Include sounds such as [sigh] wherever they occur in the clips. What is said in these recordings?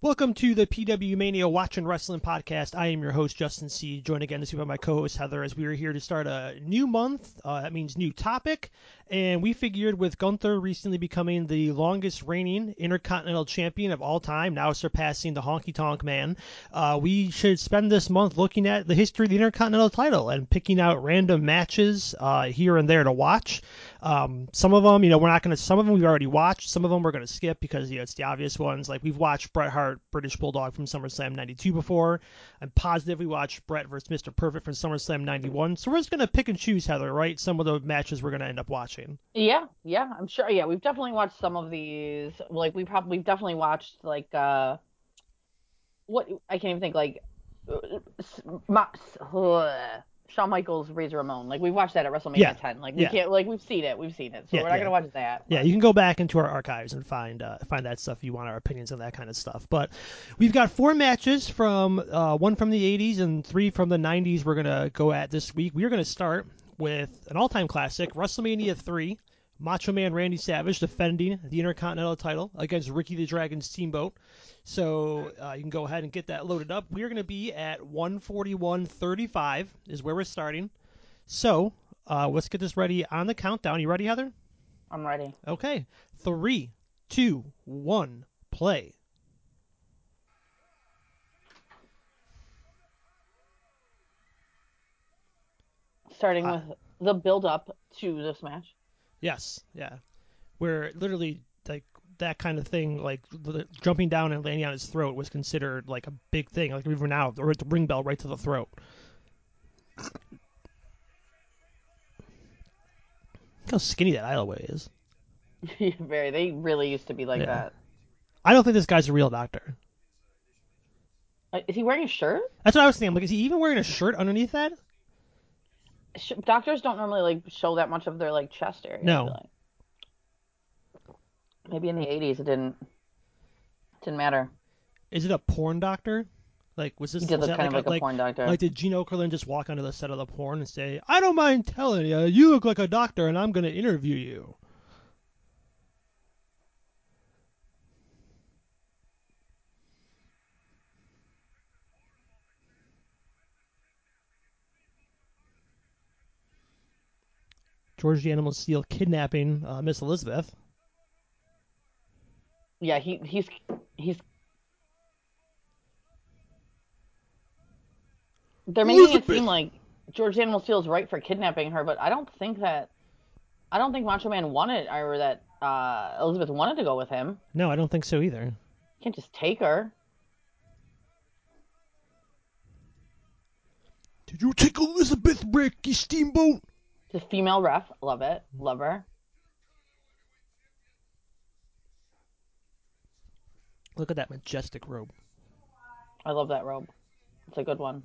Welcome to the PW Mania Watching Rasslin Podcast. I am your host, Justin C. Joined again this week by my co-host Heather, as we are here to start a new month. Uh, that means new topic, and we figured with Gunther recently becoming the longest reigning Intercontinental Champion of all time, now surpassing the Honky Tonk Man, uh, we should spend this month looking at the history of the Intercontinental title and picking out random matches uh, here and there to watch. Um, some of them, you know, we're not going to. Some of them we've already watched. Some of them we're going to skip because you know it's the obvious ones. Like we've watched Bret Hart, British Bulldog from SummerSlam '92 before. I'm positive we watched Bret versus Mr. Perfect from SummerSlam '91. So we're just going to pick and choose, Heather, right? Some of the matches we're going to end up watching. Yeah, yeah, I'm sure. Yeah, we've definitely watched some of these. Like we probably we've definitely watched like uh, what I can't even think like. Uh, Shawn Michaels Razor Ramon. Like we've watched that at WrestleMania Yeah. 10. Like we Yeah. can't like we've seen it. We've seen it. So Yeah, we're not gonna watch that. Yeah, you can go back into our archives and find uh, find that stuff if you want our opinions on that kind of stuff. But we've got four matches from uh, one from the 80s and three from the 90s. We're gonna go at this week. We are gonna start with an all-time classic, WrestleMania 3. Macho Man Randy Savage defending the Intercontinental title against Ricky the Dragon Steamboat. So uh, you can go ahead and get that loaded up. We are going to be at 141.35 is where we're starting. So uh, let's get this ready on the countdown. You ready, Heather? I'm ready. Okay. Three, two, one, play. Starting Uh, with the build up to this match. Yes, yeah. Where literally like that kind of thing, like the, jumping down and landing on his throat, was considered like a big thing. Like even now, or the ring bell right to the throat. Look how skinny that aisleway is. [laughs] Very. They really used to be like Yeah. that. I don't think this guy's a real doctor. Uh, Is he wearing a shirt? That's what I was thinking. Like, is he even wearing a shirt underneath that? Sh- Doctors don't normally like show that much of their like chest area. No. like. Maybe in the 80s it didn't didn't matter. Is it a porn doctor? Like, was this was that kind of like, a porn doctor. Like, did Gene Okerlund just walk onto the set of the porn and say, I don't mind telling you, you look like a doctor and I'm going to interview you? George the Animal Steele kidnapping uh, Miss Elizabeth. yeah, he he's he's they're making it seem like George Animal Steele is right for kidnapping her, but I don't think that I don't think Macho Man wanted or that uh, Elizabeth wanted to go with him. No, I don't think so either. You can't just take her. Did you take Elizabeth Ricky Steamboat? The female ref, love it, mm-hmm. love her. Look at that majestic robe. I love that robe. It's a good one.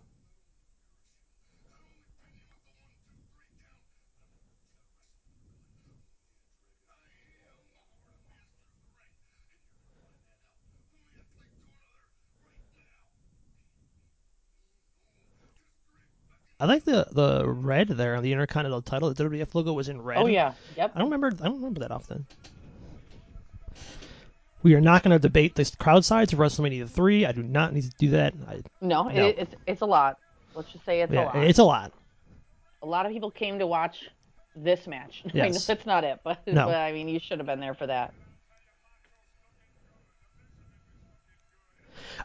I like the the red there on the Intercontinental title. The WWF logo was in red. Oh yeah, yep. I don't remember. I don't remember that often. We are not going to debate the crowd size of WrestleMania three. I do not need to do that. I, No, No. It, it's it's a lot. Let's just say it's a lot. it's a lot. a lot of people came to watch this match. [laughs] I mean, Yes. that's not it, but, No. but I mean, you should have been there for that.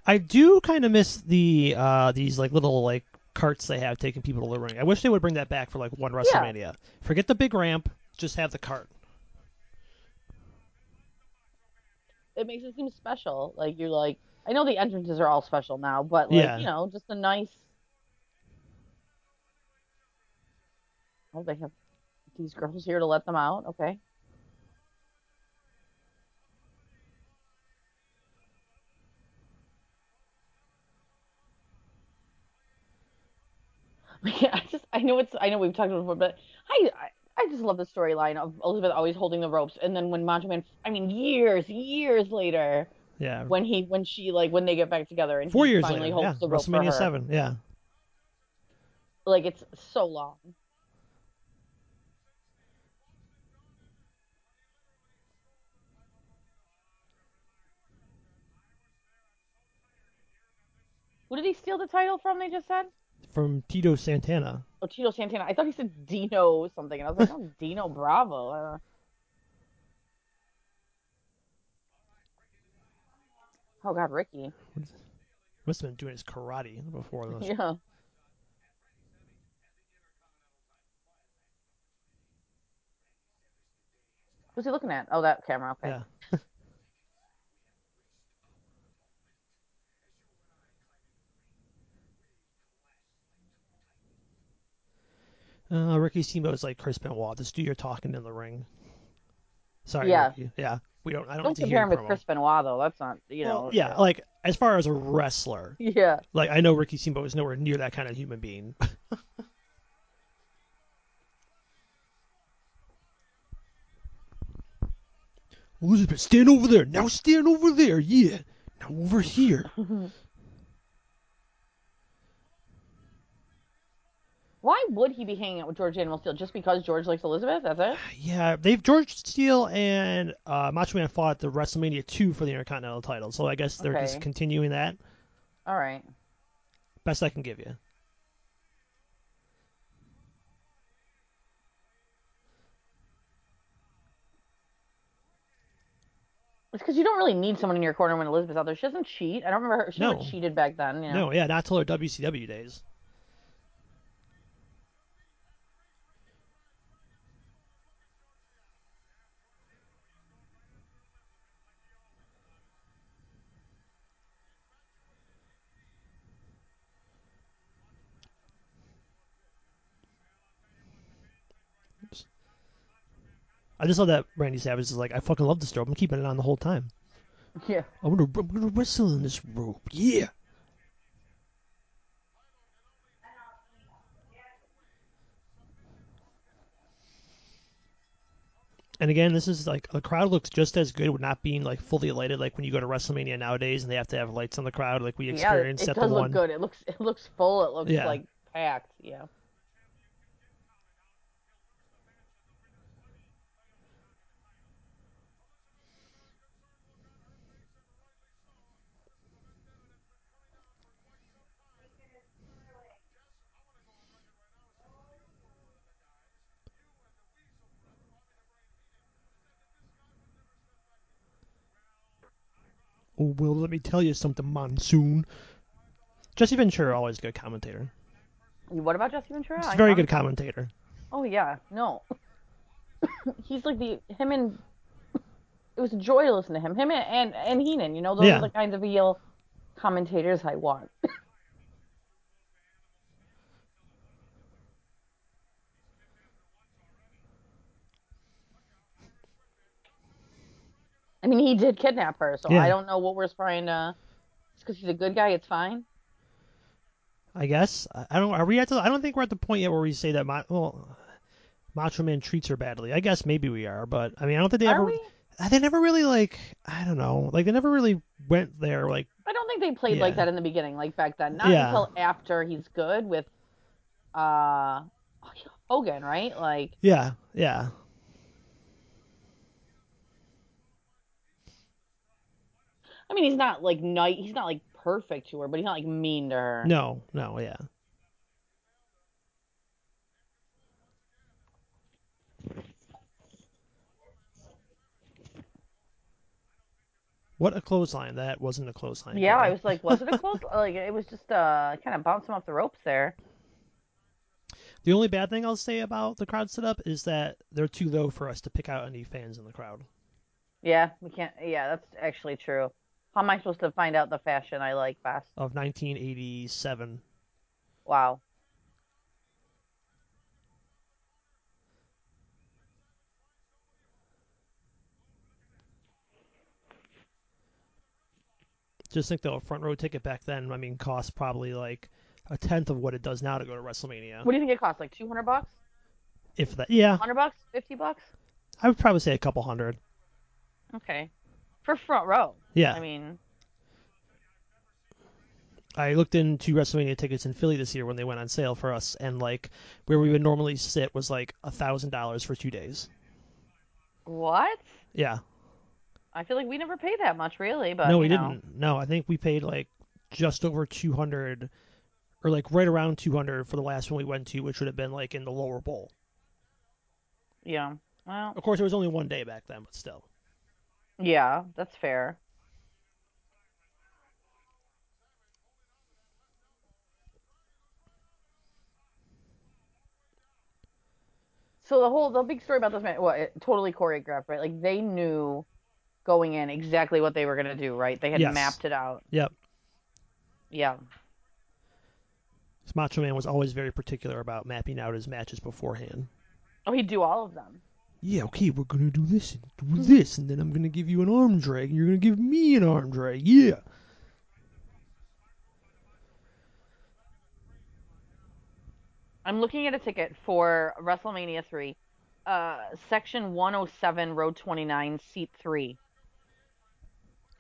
I do kind of miss the uh, these like little like carts they have taking people to the ring. I wish they would bring that back for like one WrestleMania. Forget the big ramp. Just have the cart. It makes it seem special. Like you're like, I know the entrances are all special now, but like Yeah. you know, just a nice. Oh, they have these girls here to let them out. Okay. Know it's I know we've talked about it before, but I I, I just love the storyline of Elizabeth always holding the ropes, and then when Macho Man, I mean years years later, Yeah. when he when she like when they get back together and Four he years finally later. holds Yeah. the rope for WrestleMania her. seven. Yeah. Like it's so long. Who did he steal the title from? They just said. From Tito Santana. Oh, Tito Santana. I thought he said Dino something, and I was like, oh, [laughs] Dino Bravo. Uh, oh God, Ricky. Must have been doing his karate before those. Yeah. Who's he looking at? Oh, that camera. Okay. Yeah. [laughs] Uh, Ricky Steamboat's like Chris Benoit. Just do your talking in the ring. Sorry, Yeah. Ricky. Yeah, we don't. I don't, Don't compare hear him with Chris Benoit though. That's not, you know. Well, yeah, like as far as a wrestler, [laughs] Yeah. like I know Ricky Steamboat is nowhere near that kind of human being. [laughs] Elizabeth, stand over there. Now stand over there. Yeah. Now over here. [laughs] Why would he be hanging out with George Animal Steele? Just because George likes Elizabeth? That's it? Yeah, they've George Steele and uh, Macho Man fought at the WrestleMania 2 for the Intercontinental title, so I guess they're just continuing that. All right. Best I can give you. It's because you don't really need someone in your corner when Elizabeth's out there. She doesn't cheat. I don't remember her. She never No. cheated back then. You know? No, yeah, not till her WCW days. I just saw that Randy Savage is like, I fucking love this rope. I'm keeping it on the whole time. Yeah. I'm gonna, I'm gonna wrestle in this rope. Yeah. And again, this is like the crowd looks just as good with not being like fully lighted, like when you go to WrestleMania nowadays and they have to have lights on the crowd, like we experienced Yeah, it does at the look one. good. It looks it looks full. It looks Yeah. like packed. Yeah. Oh well, let me tell you something, Monsoon. Jesse Ventura, always a good commentator. What about Jesse Ventura? He's a very good commentator. Oh yeah, no. [laughs] He's like the him and it was a joy to listen to him. Him and and, and Heenan, you know, those Yeah. are the kinds of heel commentators I want. [laughs] I mean, he did kidnap her, so Yeah. I don't know what we're trying to. Because he's a good guy, it's fine. I guess. I don't. Are we at the? I don't think we're at the point yet where we say that. Ma- well, Macho Man treats her badly. I guess maybe we are, but I mean, I don't think they Are ever. we? They never really like. I don't know. Like they never really went there. Like I don't think they played like that in the beginning, like back then. Not Yeah. until after he's good with uh Hogan, right? Like yeah, yeah. I mean, he's not like night. He's not like perfect to her, but he's not like mean to her. No, no, yeah. What a clothesline! That wasn't a clothesline. Yeah, I was like, was it a close? [laughs] like it was just uh kind of bouncing off the ropes there. The only bad thing I'll say about the crowd setup is that they're too low for us to pick out any fans in the crowd. Yeah, we can't. Yeah, that's actually true. How am I supposed to find out the fashion I like best? Of 1987, Wow. just think though, a front row ticket back then, I mean, cost probably like a tenth of what it does now to go to WrestleMania. What do you think it costs? Like two hundred bucks? If that, yeah, Hundred bucks? Fifty bucks? I would probably say a couple hundred. Okay. For front row. Yeah, I mean, I looked into WrestleMania tickets in Philly this year when they went on sale for us, and like where we would normally sit was like a thousand dollars for two days. what? Yeah, I feel like we never paid that much, really. But no, we know. didn't. No, I think we paid like just over 200, or like right around 200 for the last one we went to, which would have been like in the lower bowl. Yeah. Well, Of course, it was only one day back then, but still. Yeah, that's fair. So the whole the big story about this man, what it, totally choreographed, right? Like they knew going in exactly what they were gonna do, right? They had Yes. mapped it out. Yep. Yeah. Macho Man was always very particular about mapping out his matches beforehand. Oh, he'd do all of them. Yeah, okay, we're gonna do this and do this, and then I'm gonna give you an arm drag, and you're gonna give me an arm drag. Yeah. I'm looking at a ticket for WrestleMania 3, uh, section 107, row 29, seat 3.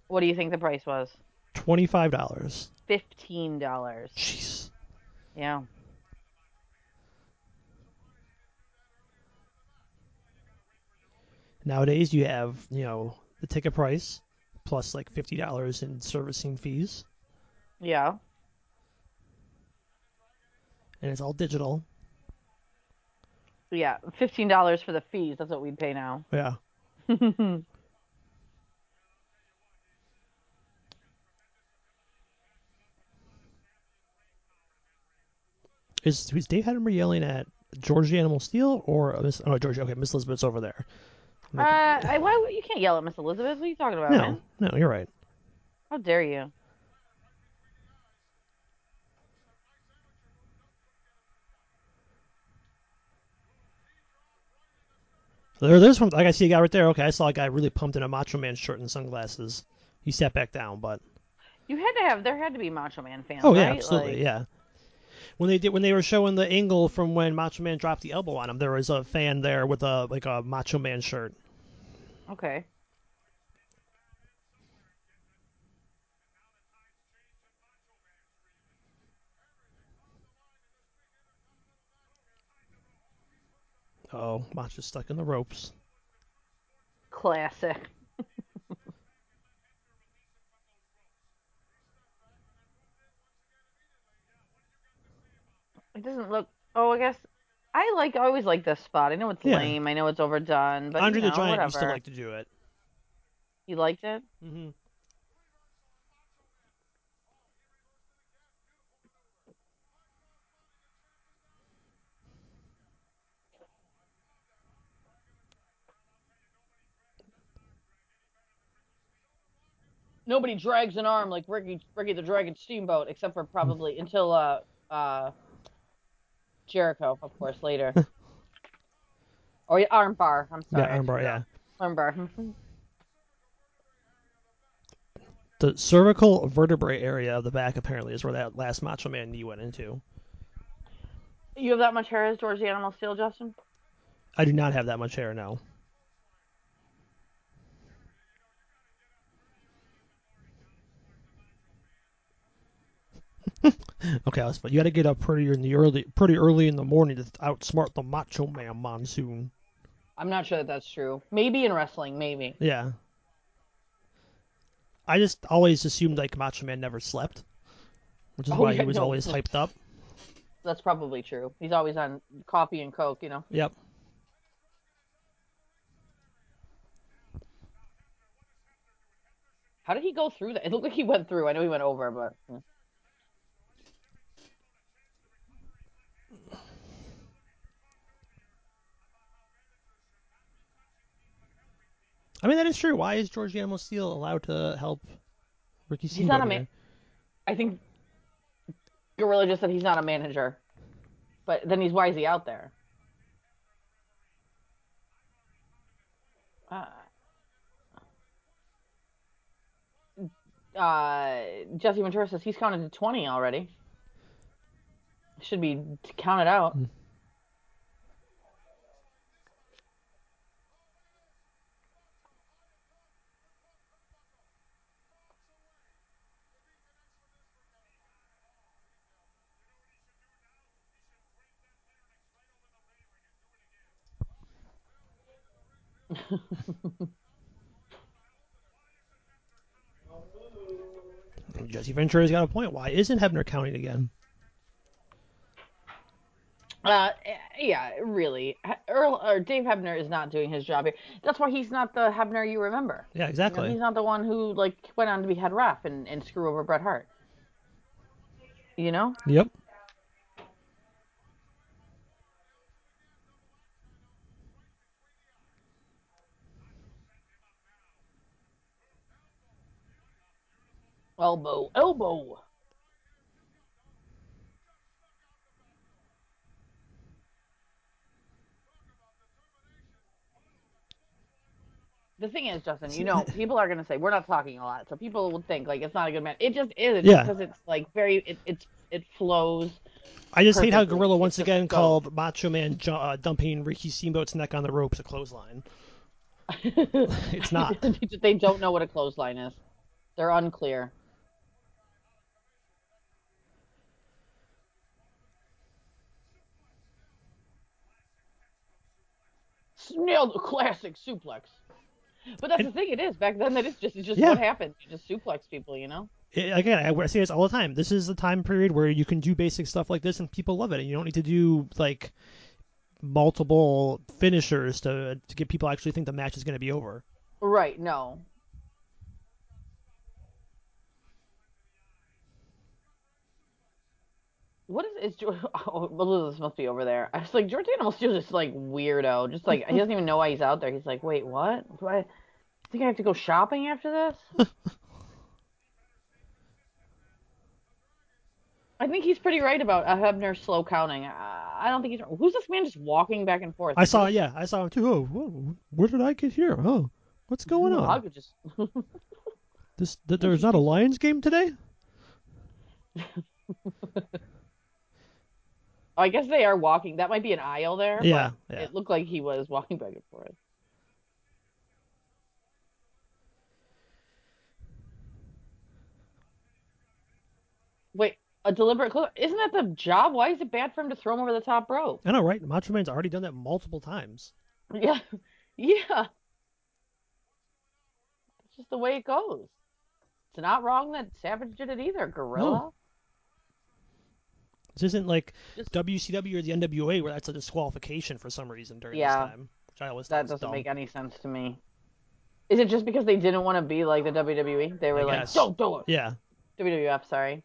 What do you think the price was? Twenty-five dollars. $15. Jeez. Yeah. Nowadays, you have you know the ticket price plus like fifty dollars in servicing fees, Yeah. and it's all digital. Yeah. $15 for the fees. That's what we'd pay now. Yeah. [laughs] Is is Dave Hebner yelling at George the Animal Steele or Miss? Oh, George. Okay, Miss Elizabeth's over there. Uh, I, why you can't yell at Miss Elizabeth? What are you talking about, no, man? no, you're right. How dare you? There, there's one. Like I see a guy right there. Okay, I saw a guy really pumped in a Macho Man shirt and sunglasses. He sat back down, but You had to have there had to be Macho Man fans, oh yeah, right? absolutely, Like, yeah. When they did, when they were showing the angle from when Macho Man dropped the elbow on him, there was a fan there with a like a Macho Man shirt. Okay. Oh, Macho's stuck in the ropes. Classic. It doesn't look. Oh, I guess I like. I always like this spot. I know it's Yeah. lame. I know it's overdone, but Andre you know, the Giant whatever. used to like to do it. You liked it? hmm Nobody drags an arm like Ricky Ricky the Dragon Steamboat, except for probably until uh uh Jericho, of course, later. [laughs] or armbar. I'm sorry. Yeah, armbar. Yeah. Mm-hmm. Armbar. The cervical vertebrae area of the back apparently is where that last Macho Man knee went into. you have that much hair as George the Animal Steele, Justin? I do not have that much hair now. [laughs] okay, that's fine. You got to get up pretty in the early, pretty early in the morning to outsmart the Macho Man monsoon. I'm not sure that that's true. Maybe in wrestling, maybe. Yeah. I just always assumed like Macho Man never slept, which is Oh, why yeah, he was no. always hyped up. That's probably true. He's always on coffee and coke, you know. Yep. How did he go through that? It looked like he went through. I know he went over, but hmm. I mean that is true. Why is George the Animal Steele allowed to help Ricky He's not a man. I think Gorilla just said he's not a manager. But then he's why is he out there? Uh, uh, Jesse Ventura says he's counted to 20 already. Should be counted out. Hmm. [laughs] Jesse Ventura's got a point. Why isn't Hebner counted again? Uh, yeah, really. Earl or Dave Hebner is not doing his job here. That's why he's not the Hebner you remember. Yeah, exactly. You know, he's not the one who like went on to be head ref and, and screw over Bret Hart. You know. Yep. Elbow, elbow. the thing is, Justin, you know, [laughs] people are going to say we're not talking a lot, so people will think like it's not a good match. It just is, Yeah. because it's like very, it it, it flows. I just hate how Gorilla once just again called Macho Man uh, dumping Ricky Steamboat's neck on the ropes a clothesline. [laughs] It's not. [laughs] they don't know what a clothesline is. They're unclear. Nailed a [laughs] classic suplex. But that's the thing. It is back then. That is just it's just Yeah. what happened. You just suplex people, you know. I- again, I, I say this all the time. This is the time period where you can do basic stuff like this and people love it. And you don't need to do like multiple finishers to to get people actually think the match is going to be over. Right. No. What is is? [laughs] Oh, Elizabeth must be over there. I was like, George Animal's still just like weirdo. Just like he doesn't even know why he's out there. He's like, wait, what? Do I think I have to go shopping after this? [laughs] I think he's pretty right about uh, Hebner slow counting. Uh, I don't think he's. Who's this man just walking back and forth? I saw, yeah, I saw him too. Oh, whoa, where did I get here? Oh, what's going I on? could just. This th- [laughs] there's not a Lions game today. I guess they are walking. That might be an aisle there. Yeah, yeah. It looked like he was walking back and forth. Wait, a deliberate close? Isn't that the job? Why is it bad for him to throw him over the top rope? I know, right? Macho Man's already done that multiple times. Yeah, [laughs] yeah. It's just the way it goes. It's not wrong that Savage did it either. Gorilla. This isn't like Just- WCW or the NWA where that's a disqualification for some reason during Yeah. this time, which I always That doesn't dumb. make any sense to me. Is it just because they didn't want to be like the WWE? They were I like, guess. don't do it. Yeah, WWF, sorry.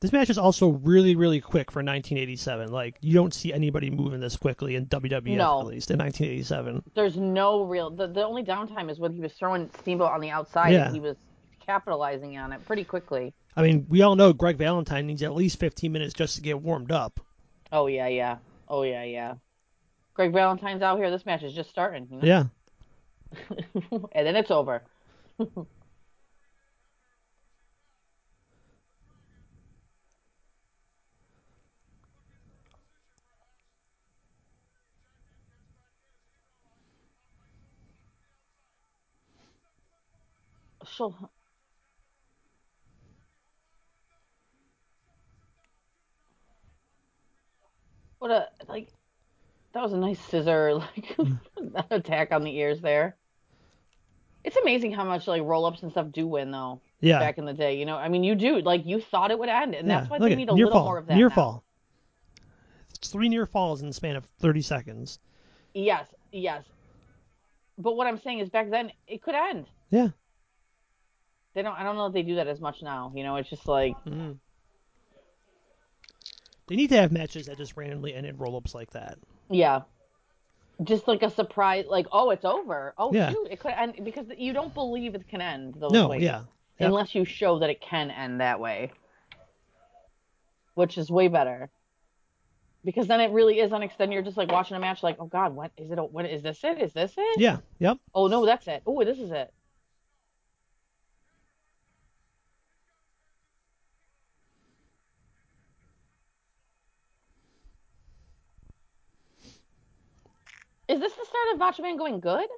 this match is also really, really quick for 1987. Like you don't see anybody moving this quickly in WWF No. at least in 1987. There's no real. The, the only downtime is when he was throwing Steamboat on the outside. Yeah. And he was capitalizing on it pretty quickly. I mean, we all know Greg Valentine needs at least 15 minutes just to get warmed up. Oh yeah, yeah. Oh yeah, yeah. Greg Valentine's out here. This match is just starting. You know? Yeah. [laughs] and then it's over. [laughs] She'll... What a like. That was a nice scissor [laughs] like [laughs] attack on the ears there. It's amazing how much like roll ups and stuff do win though. Yeah. Back in the day, you know, I mean, you do like you thought it would end, and yeah. that's why they at need a near little fall. more of that. Near now. fall. It's three near falls in the span of 30 seconds. Yes, yes. But what I'm saying is, back then it could end. Yeah. They don't. I don't know if they do that as much now. You know, it's just like Mm. They need to have matches that just randomly end in roll-ups like that. yeah, just like a surprise. Like, oh, it's over. Oh Yeah. shoot, it could end because you don't believe it can end those No, ways. yeah. Yep. unless you show that it can end that way, which is way better. Because then it really is unextended. You're just like watching a match, like, oh god, what is it? What is this? It is this it? Yeah. Yep. Oh no, that's it. Oh, this is it. Is this the start of Macho Man going good?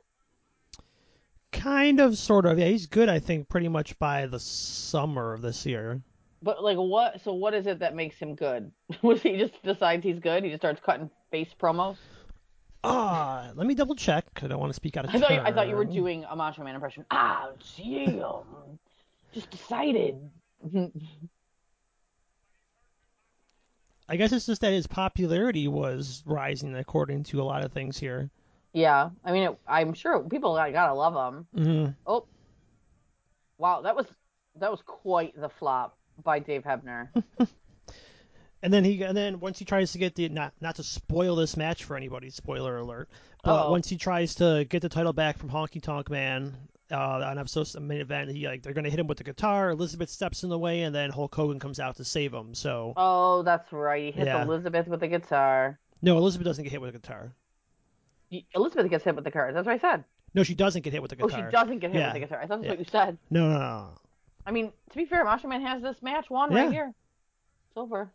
Kind of, sort of. Yeah, he's good. I think pretty much by the summer of this year. But like what? So what is it that makes him good? [laughs] Was he just decides he's good? He just starts cutting face promos. Ah, let me double check. 'cause I don't want to speak out of I thought you, I thought you were doing a Macho Man impression. Ah, yeah, just decided. [laughs] I guess it's just that his popularity was rising according to a lot of things here. yeah, I mean, it, I'm sure people gotta, gotta love him. hmm Oh, wow, that was that was quite the flop by Dave Hebner. [laughs] And then he and then once he tries to get the not not to spoil this match for anybody, spoiler alert. But Uh-oh. once he tries to get the title back from Honky Tonk Man uh, on episode the main event, he like they're gonna hit him with the guitar. Elizabeth steps in the way, and then Hulk Hogan comes out to save him. So Oh, that's right. He hits Yeah. Elizabeth with the guitar. no, Elizabeth doesn't get hit with a guitar. Elizabeth gets hit with the guitar. That's what I said. No, she doesn't get hit with the guitar. Oh, she doesn't get hit Yeah. with the guitar. I thought that's Yeah. what you said. No, no, no. I mean, to be fair, Macho Man has this match won right here. It's over.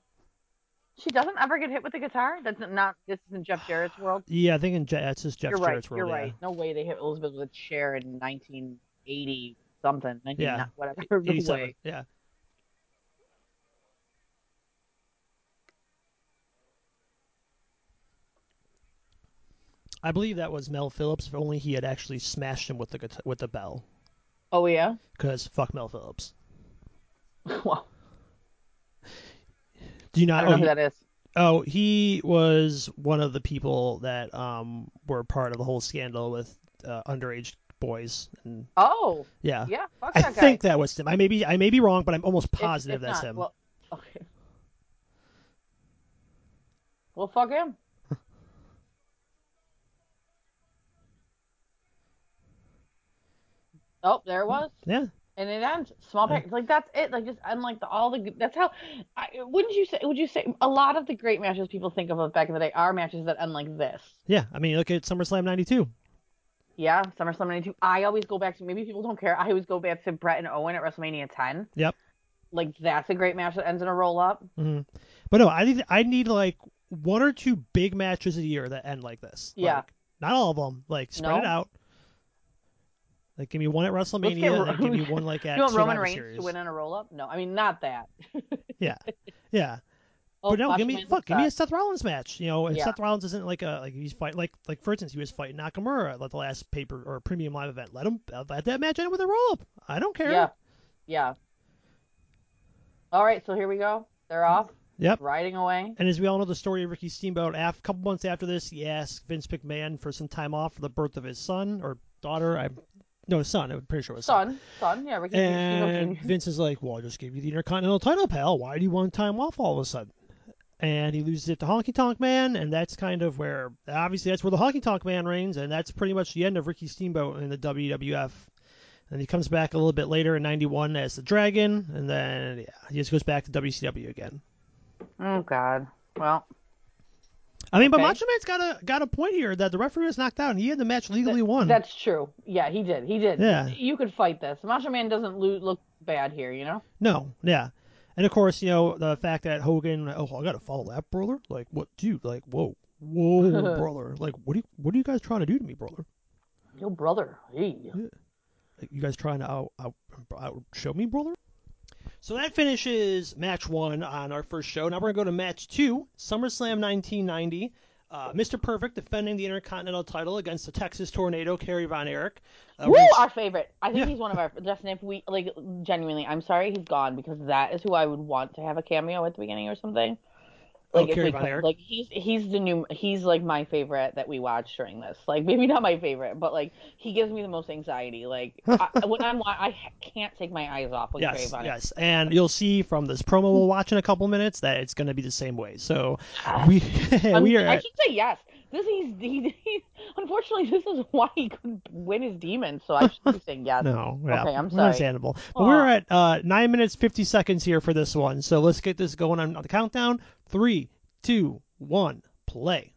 She doesn't ever get hit with the guitar. That's not. This isn't Jeff Jarrett's world. [sighs] Yeah, I think in Je- it's just Jeff you're right. World. You're yeah. right. No way they hit Elizabeth with a chair in 1980 something. 19, Yeah. Whatever. [laughs] No way. Yeah. I believe that was Mel Phillips. If only he had actually smashed him with the guitar- with the bell, Oh yeah. because fuck Mel Phillips. [laughs] well, Do you I not? don't Oh, know who that is. oh, he was one of the people that um were part of the whole scandal with uh, underage boys. And Oh yeah, yeah. Fuck I that guy. think that was him. I may be I may be wrong, but I'm almost If- positive if that's not, him. Well, okay. Well, fuck him. [laughs] oh, there it was. yeah. And it ends small package like that's it like just unlike the all the that's how I, wouldn't you say would you say a lot of the great matches people think of back in the day are matches that end like this Yeah, I mean, look at SummerSlam '92. yeah SummerSlam 92 I always go back to maybe people don't care I always go back to Bret and Owen at WrestleMania 10 Yep. like that's a great match that ends in a roll up hmm But no, I need I need like one or two big matches a year that end like this. Yeah. Like, not all of them. Like spread it out. Like give me one at WrestleMania, and give me one like [laughs] at you want Roman Reigns Series. to win in a roll up no I mean not that [laughs] Yeah. oh, but no, give me fuck, give me a. Seth Rollins match. You know, and Yeah. Seth Rollins isn't like a like he's fight like like for instance he was fighting Nakamura at the last paper or premium live event. Let him uh, let that match end with a roll up. I don't care. yeah yeah all right so here we go they're mm-hmm. off Yep. riding away And as we all know, the story of Ricky Steamboat, a couple months after this, he asked Vince McMahon for some time off for the birth of his son or daughter. I no son. I'm pretty sure it was son. son yeah Ricky And Steamboat Jr. Vince is like, "Well, I just gave you the Intercontinental title, pal. Why do you want time off all of a sudden?" And he loses it to Honky Tonk Man, and that's kind of where, obviously, that's where the Honky Tonk Man reigns, and that's pretty much the end of Ricky Steamboat in the WWF. And he comes back a little bit later in '91 as the Dragon, and then yeah, he just goes back to WCW again. Oh God. Well, I mean, but Okay. Macho Man's got a got a point here that the referee was knocked out, and he had the match legally won. that's true. Yeah, he did. He did. Yeah. You could fight this. Macho Man doesn't lo- look bad here, you know. No, yeah. And of course, you know, the fact that Hogan, oh, I gotta follow that, brother. Like, what, dude? Like, whoa, whoa, [laughs] brother. Like, what are you, what are you guys trying to do to me, brother? Yo, brother. Hey. Like, you guys trying to out, out, out show me, brother? So that finishes match one on our first show. Now we're gonna go to match two, SummerSlam 1990. Uh, Mr. Perfect defending the Intercontinental title against the Texas Tornado, Kerry Von Erich. Uh, Woo, our favorite. I think Yeah. he's one of our. Justin, if we like, genuinely, I'm sorry he's gone because that is who I would want to have a cameo at the beginning or something. Oh, Like, if Kerry Von. Erich? like he's he's the new he's like my favorite that we watched during this. Like maybe not my favorite, but like he gives me the most anxiety. Like [laughs] I, when I'm I can't take my eyes off when Kerry Yes, yes, and you'll see from this promo we'll watch in a couple minutes that it's going to be the same way. So [sighs] we [laughs] we um, are I at, should say yes. This he's he, he unfortunately this is why he couldn't win his demons. So I should be saying yes. [laughs] no, yeah, Okay, I'm sorry. understandable. But we're at uh, nine minutes fifty seconds here for this one. So let's get this going on the countdown. Three, two, one, play.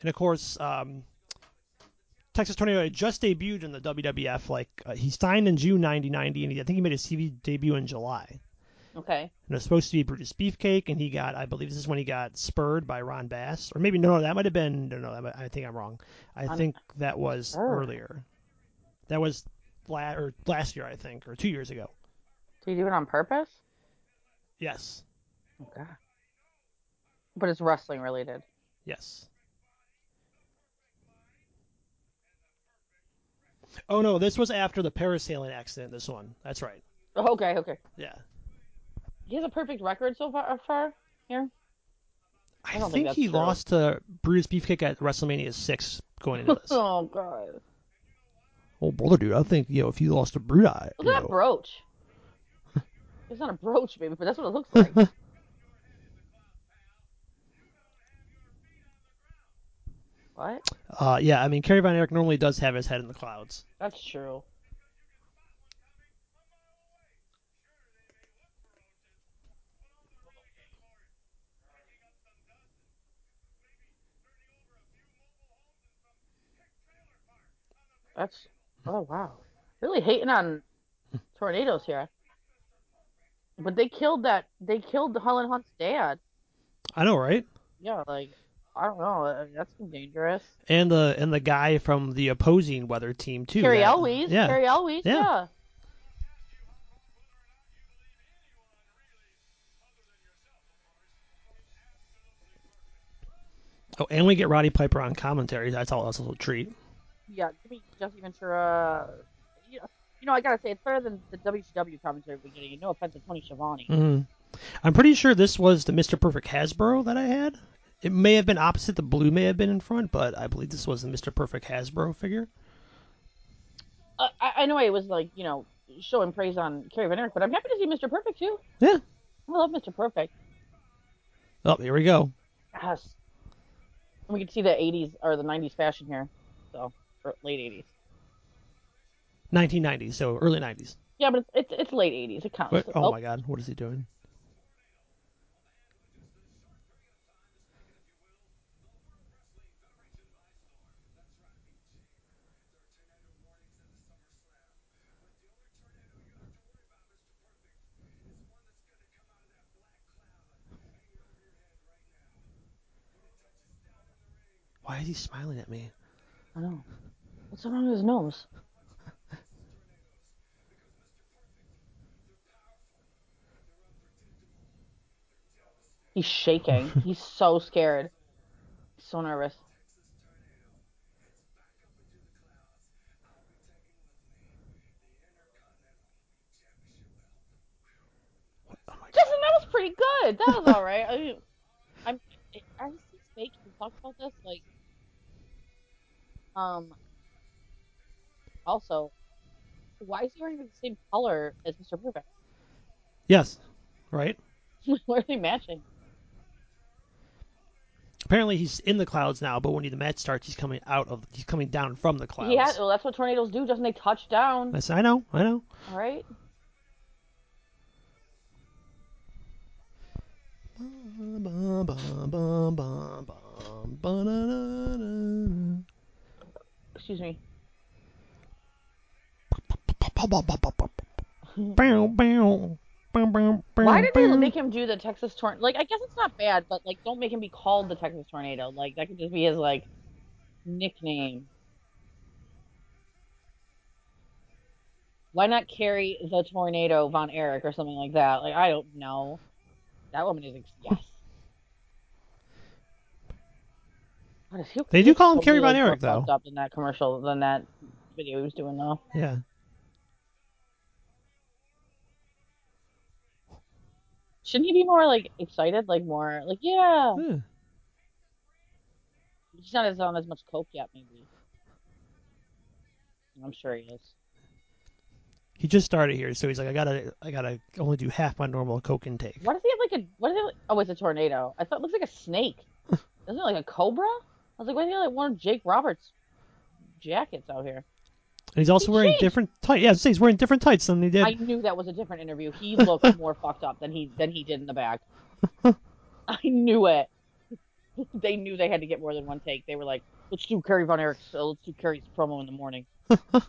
And of course, um, Texas Tornado had just debuted in the WWF. Like uh, he signed in June 1990, and he, I think he made his TV debut in July. Okay. And was supposed to be Brutus Beefcake, and he got, I believe, this is when he got spurred by Ron Bass, or maybe no, no, that might have been no, no, I think I'm wrong. I I'm think that was sure. earlier. That was last or last year, I think, or two years ago. Did you do it on purpose? Yes. Oh, okay. But it's wrestling related. Yes. Oh no, this was after the parasailing accident. This one. That's right. Oh, okay. Okay. Yeah. He has a perfect record so far. far here. I, I don't think think he true. lost to Brutus Beefcake at WrestleMania six going into this. [laughs] oh god. oh brother, dude, I think you know if you lost to Brutus, Look at that brooch. [laughs] it's not a brooch, baby, but that's what it looks like. [laughs] what? uh, yeah, I mean Kerry Von Erich normally does have his head in the clouds. That's true. That's oh wow. Really hating on [laughs] tornadoes here. But they killed that they killed Helen Hunt's dad. I know, right? Yeah, like I don't know, that's dangerous. And the and the guy from the opposing weather team too. Cary that- Elwes, Yeah. Cary Elwes, Yeah. yeah. Oh, and we get Roddy Piper on commentary. That's all. That's a little treat. Yeah, give me Jesse Ventura. You know, you know, I gotta say it's better than the WCW commentary we're getting. No offense to Tony Schiavone. hmm I'm pretty sure this was the Mr. Perfect Hasbro that I had. It may have been opposite. The blue may have been in front, but I believe this was the Mr. Perfect Hasbro figure. Uh, I, I know I was like, you know, showing praise on Kerry Von Erich, but I'm happy to see Mr. Perfect too. Yeah. I love Mr. Perfect. Oh, here we go. Yes. We can see the 80s or the 90s fashion here, so late 80s. 1990s, so early 90s. Yeah, but it's it's, it's late 80s. It counts. What? Oh, oh my God, what is he doing? Why is he smiling at me? I don't know. What's wrong with his nose? He's shaking. [laughs] He's so scared. He's so nervous. Oh. Justin, that was pretty good. That was all right. I mean, I'm. I see fake. We talked about this. Like, um. Also, why is he wearing the same color as Mr. Perfect? Yes, right. [laughs] Why are they matching? Apparently he's in the clouds now, but when the match starts, he's coming out of. He's coming down from the clouds. Yeah. Well, that's what tornadoes do. Justin, they touch down. That's, I know, I know. All right. Excuse me. Why did they make him do the Texas tornado? Like, I guess it's not bad, but like, don't make him be called the Texas tornado. Like, that could just be his like nickname. Why not Kerry the tornado Von Erich or something like that? Like, I don't know. That woman is yes. What is he? They do call him Kerry Von Erich, though. Up in that commercial than that video he was doing though. Yeah. Shouldn't he be more like excited? Like more like yeah. Yeah. He's not as on as much coke yet, maybe. I'm sure he is. He just started here, so he's like, I gotta, I gotta only do half my normal coke intake. What does he have like a what is it? Oh, it's a tornado. I thought it looks like a snake. [laughs] Isn't it like a cobra? I was like, why he have like one of Jake Roberts' jackets out here? And he's also He wearing changed. different tights. Yeah, he's wearing different tights than he did. I knew that was a different interview. He looked [laughs] more fucked up than he than he did in the back. [laughs] I knew it. [laughs] they knew they had to get more than one take. They were like, let's do Kerry Von Erich's, uh, let's do Kerry's promo in the morning. Because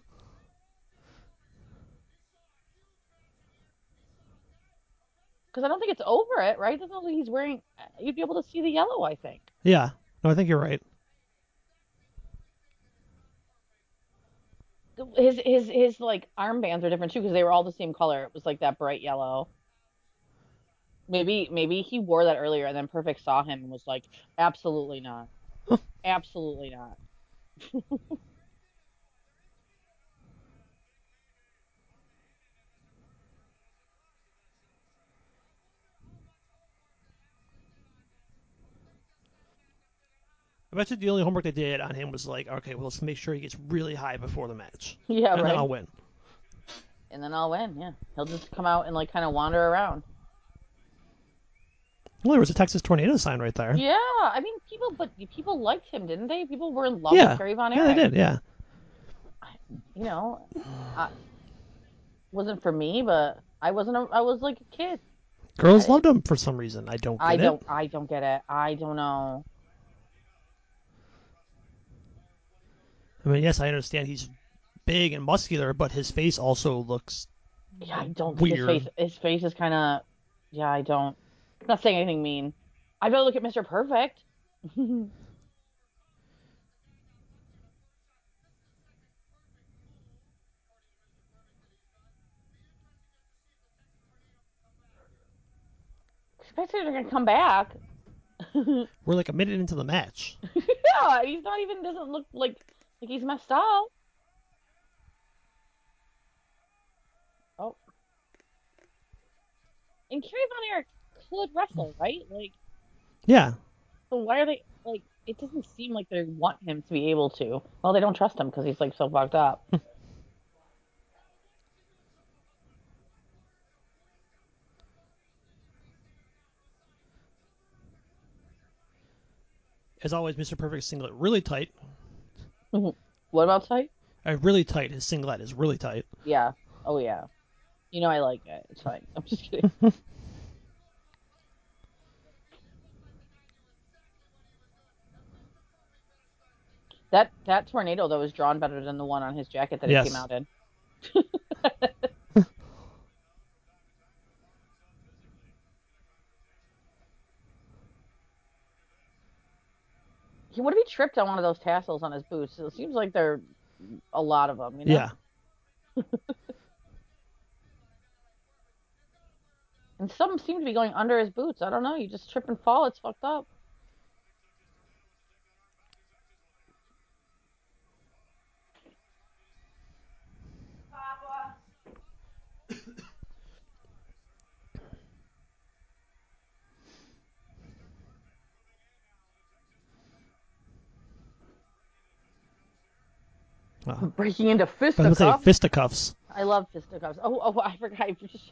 I don't think it's over it, right? It doesn't look like he's wearing. You'd be able to see the yellow, I think. Yeah. No, I think you're right. His his his like armbands are different too because they were all the same color. It was like that bright yellow. Maybe maybe he wore that earlier and then Perfect saw him and was like, absolutely not, absolutely not. [laughs] I bet you the only homework they did on him was like, okay, well, let's make sure he gets really high before the match, [laughs] Yeah, right. and right. then I'll win. and then I'll win. Yeah, he'll just come out and like kind of wander around. Well, there was a Texas tornado sign right there. Yeah, I mean, people, but people liked him, didn't they? People were in love Yeah. with Kerry Von Yeah, they did. Yeah. You know, I, wasn't for me, but I wasn't. A, I was like a kid. Girls I- loved him for some reason. I don't get I it. don't. I don't get it. I don't know. I mean, yes, I understand he's big and muscular, but his face also looks. Yeah, I don't think Weird. his face. His face is kind of. Yeah, I don't. I'm not saying anything mean. I better look at Mr. Perfect. [laughs] Especially they're gonna come back. [laughs] We're like a minute into the match. [laughs] Yeah, he's not even doesn't look like like he's messed up. Oh. And Kerry Von Erich could wrestle, right? Like, Yeah. so why are they like? It doesn't seem like they want him to be able to. Well, they don't trust him because he's like so fucked up. [laughs] As always, Mr. Perfect singlet really tight. What about tight? Uh, really tight. His singlet is really tight. Yeah. Oh yeah. You know I like it. It's fine. [laughs] I'm just kidding. [laughs] that that tornado though was drawn better than the one on his jacket that Yes. he came out in. [laughs] He would have he tripped on one of those tassels on his boots. It seems like there are a lot of them. You know? Yeah. [laughs] And some seem to be going under his boots. I don't know. You just trip and fall. It's fucked up. Breaking into I gonna say fisticuffs. fisticuffs. I love fisticuffs. Oh, oh, I forgot. [laughs] I, just,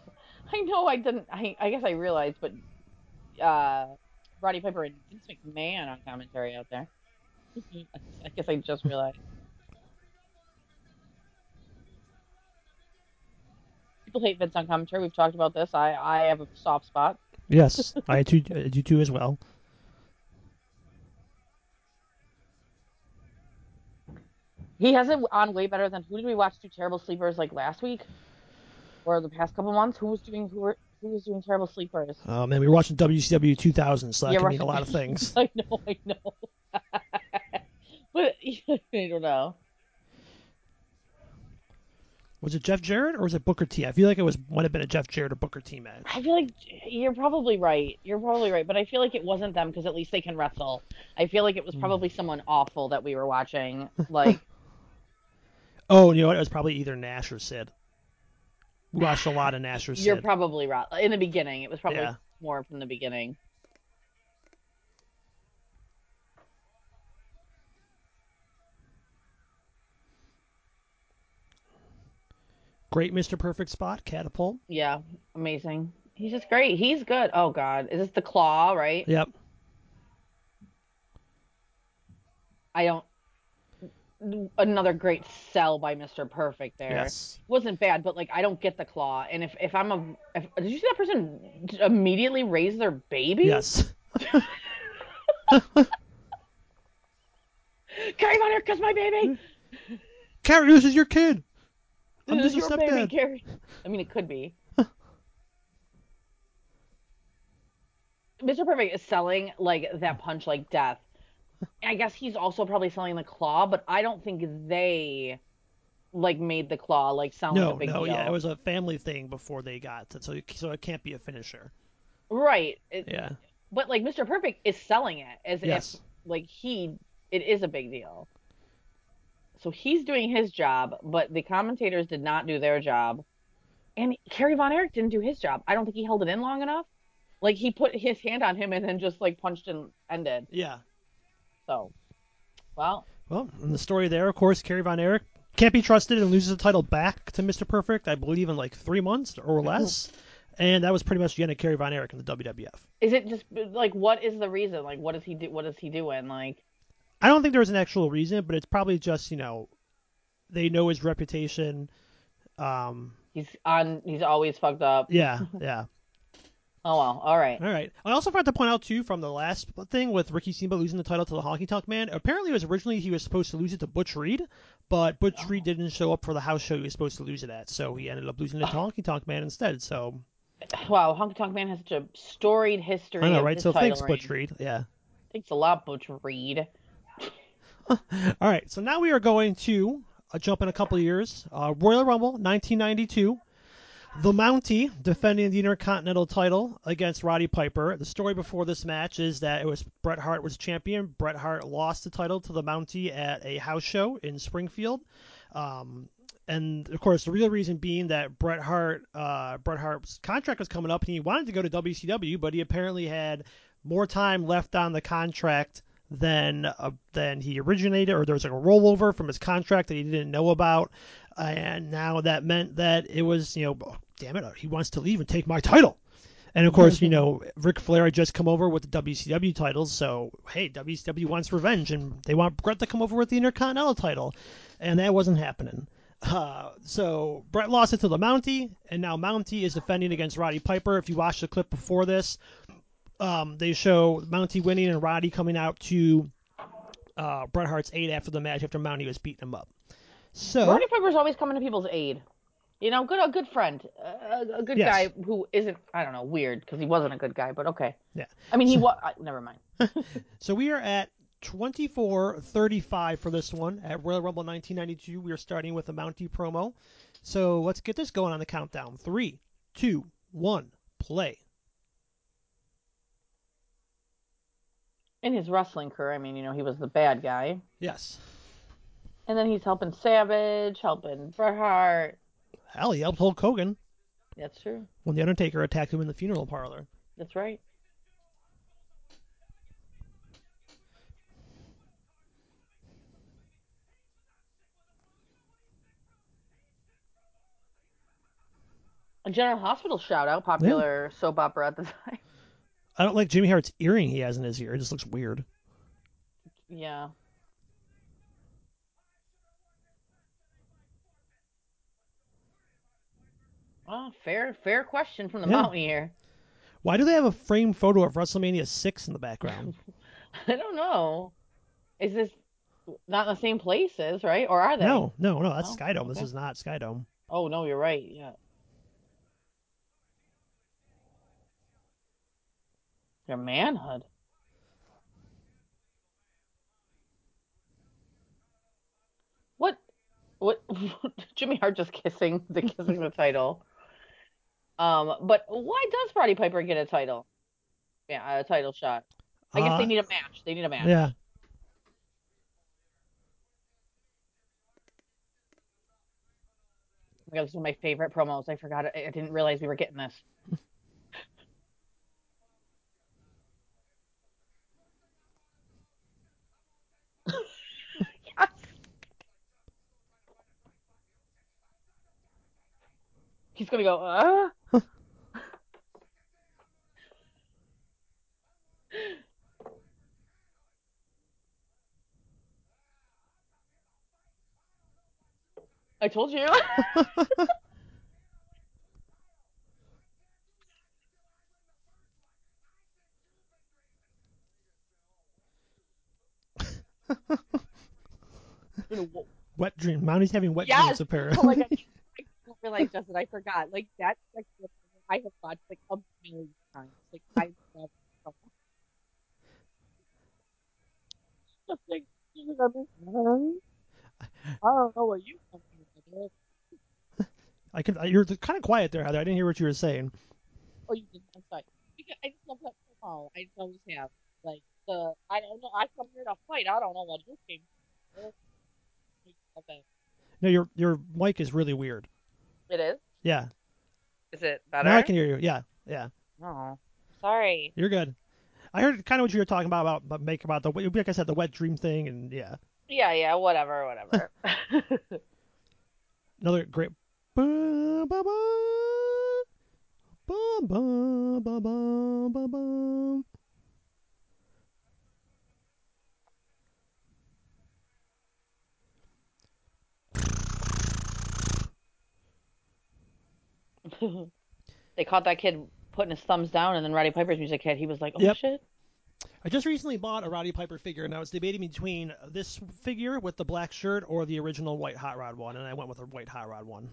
I know I didn't. I, I guess I realized, but uh, Roddy Piper and Vince McMahon on commentary out there. I guess I just realized. People hate Vince on commentary. We've talked about this. I, I have a soft spot. Yes, I do, I do too as well. He has it on way better than who did we watch do Terrible Sleepers like last week or the past couple months? Who was doing who were who was doing Terrible Sleepers? Oh man, we were watching WCW 2000, so that Yeah, can mean a lot of [laughs] things. I know, I know. [laughs] but [laughs] I don't know. Was it Jeff Jarrett or was it Booker T? I feel like it was might have been a Jeff Jarrett or Booker T match. I feel like you're probably right. You're probably right, but I feel like it wasn't them because at least they can wrestle. I feel like it Hmm. was probably someone awful that we were watching. Like, Oh, you know what? It was probably either Nash or Sid. We watched a [sighs] lot of Nash or Sid. you're probably right. In the beginning, it was probably Yeah. more from the beginning. Great Mr. Perfect spot, catapult. Yeah, amazing. He's just great. He's good. Oh God, is this the claw? Right? Yep. I don't. Another great sell by Mr. Perfect there. Yes. wasn't bad, but like I don't get the claw. And if if I'm a, if, did you see that person immediately raise their baby? Yes. [laughs] Carry on here, kiss my baby. Kerry, this is your kid. I'm This just is your baby. Kerry. I mean, it could be. [laughs] Mr. Perfect is selling like that punch like death. I guess he's also probably selling the claw, but I don't think they like made the claw like sound like a big no, deal. yeah, it was a family thing before they got to, so so it can't be a finisher. right. It- Yeah. But like Mr. Perfect is selling it as Yes. if like he it is a big deal. So he's doing his job, but the commentators did not do their job. And Kerry Von Erich didn't do his job. I don't think he held it in long enough. Like he put his hand on him and then just like punched and ended. Yeah. So Well, Well, in the story there, of course, Kerry Von Erich can't be trusted and loses the title back to Mr. Perfect, I believe, in like three months or less. and that was pretty much the end of Kerry Von Erich in the WWF. is it just like what is the reason? Like, what is he do? What is he doing? Like, I don't think there's an actual reason, but it's probably just you know they know his reputation. Um, he's on. He's always fucked up. yeah, [laughs] yeah. Oh well. All right. All right. I also forgot to point out too from the last thing with Ricky Steamboat losing the title to the Honky Tonk Man. Apparently, it was originally he was supposed to lose it to Butch Reed, but Butch Oh. Reed didn't show up for the house show he was supposed to lose it at, so he ended up losing it to Oh. Honky Tonk Man instead. So Wow, Honky Tonk Man has such a storied history. I know, right? So thanks, Butch. Reed. Yeah. Thanks a lot, Butch Reed. [laughs] All right. So now we are going to uh, jump in a couple of years. Uh, Royal Rumble, 1992. The Mountie defending the Intercontinental title against Roddy Piper. The story before this match is that it was Bret Hart was champion. Bret Hart lost the title to the Mountie at a house show in Springfield. Um, and of course, the real reason being that Bret Hart, uh, Bret Hart's contract was coming up, and he wanted to go to WCW, but he apparently had more time left on the contract than uh, than he originated, or there was like a rollover from his contract that he didn't know about, and now that meant that it was, you know, damn it, he wants to leave and take my title. And of course, you [laughs] know, Ric Flair had just come over with the WCW titles, so hey, WCW wants revenge, and they want Bret to come over with the Intercontinental title, and that wasn't happening. Uh, so Bret lost it to the Mountie, and now Mountie is defending against Roddy Piper. If you watch the clip before this, um, they show Mountie winning and Roddy coming out to uh, Bret Hart's aid after the match after Mountie was beating him up. So Roddy Piper's always coming to people's aid. You know, good a good friend, a, a good Yes. guy who isn't I don't know weird because he wasn't a good guy, but okay. Yeah. I mean, he was. Never mind. [laughs] So we are at 24-35 for this one at Royal Rumble 1992. We are starting with a Mountie promo. So let's get this going on the countdown. Three, two, one, play. In his wrestling career, I mean, you know, he was the bad guy, Yes. and then he's helping Savage, helping Bret Hart. Hell, he helped Hulk Hogan That's true. when the Undertaker attacked him in the funeral parlor. That's right. A General Hospital shout out, popular soap opera at the [laughs] time. I don't like Jimmy Hart's earring he has in his ear. It just looks weird. Yeah. Oh, fair, fair question from the Yeah. Mountie here. Why do they have a framed photo of WrestleMania 6 in the background? [laughs] I don't know. Is this not in the same places, right? Or are they? no, no, no. That's Oh, Skydome. This is not Skydome. Oh no, you're right. Yeah. Your manhood. What? What? [laughs] Jimmy Hart just kissing the kissing the title. Um, but why does Roddy Piper get a title? Yeah, a title shot. I guess Uh, they need a match. They need a match. Yeah. Oh my God, this is one of my favorite promos. I forgot. I I didn't realize we were getting this. [laughs] yes. He's gonna go. Uh? I told you. You know, wh- Wet dream. Mountie's having wet Yes! dreams apparently. Oh my god. I don't realize, Justin. I forgot. Like that's like I have watched like a million times. Like I love it so much. Just like you remember. I don't know what you think. I can. You're kind of quiet there, Heather. I didn't hear what you were saying. Oh, you didn't. I'm sorry. Because I just love that promo. I just always have. Like the I don't know. I come here to fight. I don't know what you came. for. Okay. No, your your mic is really weird. It is. Yeah. Is it better? Now I can hear you. Yeah. Yeah. Oh, sorry. You're good. I heard kind of what you were talking about about, make about the like I said the wet dream thing and yeah. Yeah, yeah, whatever, whatever. [laughs] [laughs] Another great. They caught that kid putting his thumbs down, and then Roddy Piper's music hit. He was like, "Oh Yep. shit!" I just recently bought a Roddy Piper figure, and I was debating between this figure with the black shirt or the original white hot rod one, and I went with the white hot rod one.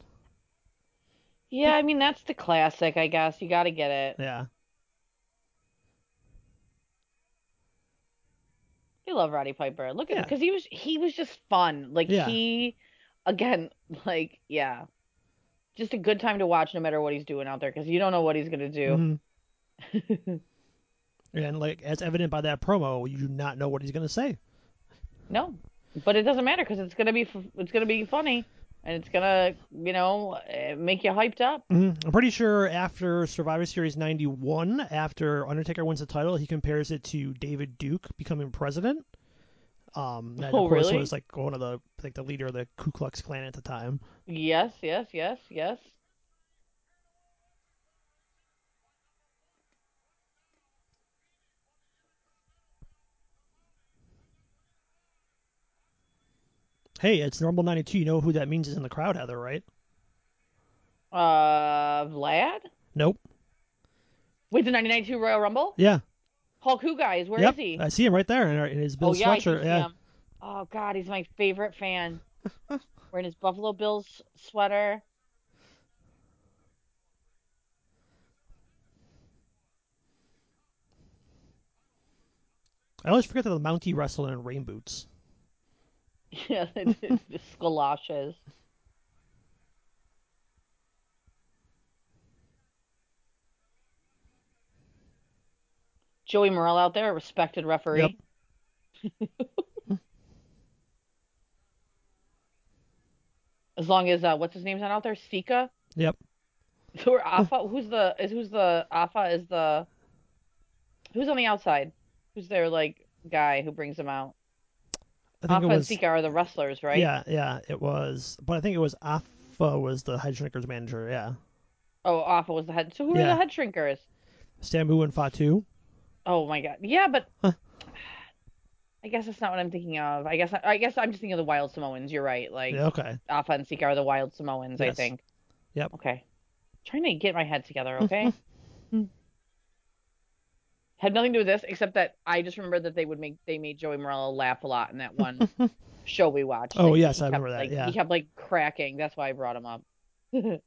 Yeah, I mean that's the classic, I guess. You got to get it. Yeah. I love Roddy Piper. Look at Yeah. him because he was he was just fun. Like Yeah. he, again, [laughs] like yeah, just a good time to watch no matter what he's doing out there because you don't know what he's gonna do. Mhm. [laughs] And like as evident by that promo, you do not know what he's gonna say. no, but it doesn't matter because it's gonna be it's gonna be funny and it's gonna you know eh, make you hyped up. Mhm. I'm pretty sure after Survivor Series 91, after Undertaker wins the title, he compares it to David Duke becoming president. Um, that Oh, of course really? was like one of the like the leader of the Ku Klux Klan at the time. Yes, yes, yes, yes. Hey, it's normal 92. You know who that means is in the crowd, Heather, right? Uh, Vlad. Nope. Wait, the 1992 Royal Rumble? Yeah. Hulk Who guys? Where is yep. he? I see him right there in, in his Bill oh yeah, I sweatshirt. see Yeah. him. Oh God, he's my favorite fan. [laughs] Wearing his Buffalo Bills sweater. I always forget that the Mountie wrestled in rain boots. [laughs] Yeah, it's, [laughs] it's the galoshes. Joey Marella out there, a respected referee. [laughs] as long as uh, what's his name's not out there, Sika. Yep. [laughs] Are Afa? Who's the is who's the Afa is the who's on the outside? Who's their like guy who brings them out? I think Afa it and. Sika are the wrestlers, right? Yeah, yeah, it was. But I think it was Afa was the head shrinkers manager. Yeah. Oh, Afa was the head. So who are the head shrinkers? Samu and Fatu. Oh my god. Yeah, but Huh. I guess that's not what I'm thinking of. I guess I guess I'm just thinking of the Wild Samoans. You're right. Like okay. Afa and Sika are the Wild Samoans. I think. Yep. Okay. trying to get my head together. [laughs] Okay. Had nothing to do with this except that I just remember that they would make they made Joey Marella laugh a lot in that one [laughs] show we watched. Oh, Like, yes, I kept, remember that, like, yeah. He kept like cracking. That's why I brought him up. [laughs]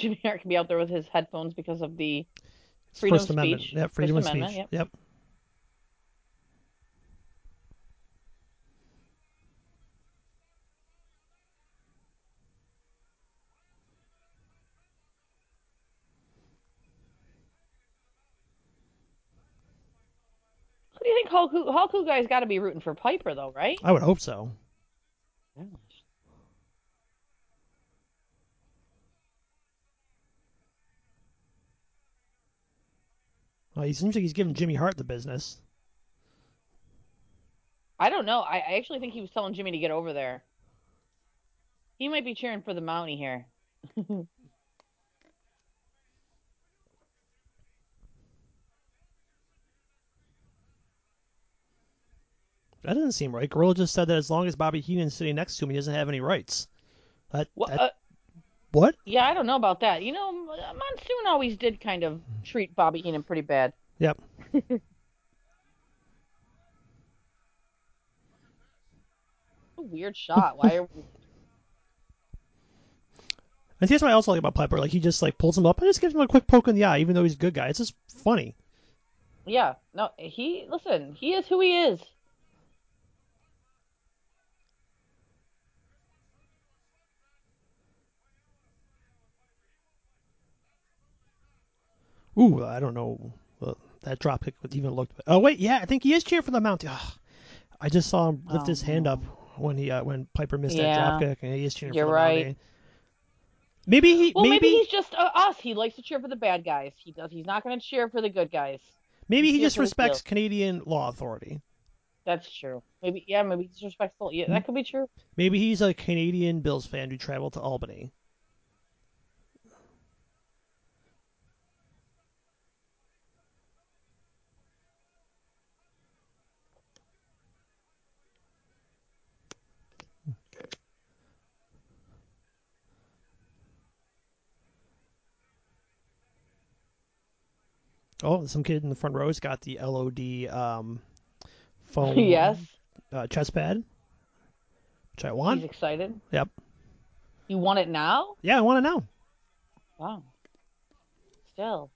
Jimmy Hart can be out there with his headphones because of the Freedom First of Amendment. speech. Yeah, freedom First of Amendment, speech. yep. Yep. Who do you think Hulk Hu- Hulk Hu guy's got to be rooting for Piper though, right? I would hope so. Well, he seems like he's giving Jimmy Hart the business. I don't know. I, I actually think he was telling Jimmy to get over there. He might be cheering for the Mountie here. [laughs] That doesn't seem right. Gorilla just said that as long as Bobby Heenan's sitting next to him, he doesn't have any rights. That, Well, that- uh, what? yeah, I don't know about that. You know, uh, Monsoon always did kind of mm. treat Bobby Heenan pretty bad. Yep. [laughs] A weird shot. Why are [laughs] And here's what I also like about Piper. Like he just like pulls him up and just gives him a quick poke in the eye, even though he's a good guy. It's just funny. Yeah, no, he listen, he is who he is. Ooh, I don't know. Uh, that drop kick would even looked. Oh wait, yeah, I think he is cheering for the Mountie. Ugh. I just saw him lift Oh, his hand no. up when he uh, when Piper missed Yeah. that drop kick, and he is cheering You're for the right. Mountie. Maybe he Well, maybe, maybe he's just uh, us. He likes to cheer for the bad guys. He does. He's not going to cheer for the good guys. maybe he cheers just respects. Canadian law authority. That's true. Maybe yeah. Maybe he's respectful. Yeah, that could be true. Maybe he's a Canadian Bills fan who traveled to Albany. Oh, some kid in the front row's got the LOD um, [laughs] phone yes. uh, chest pad, which I want. He's excited. Yep. You want it now? Yeah, I want to know. Wow. Still.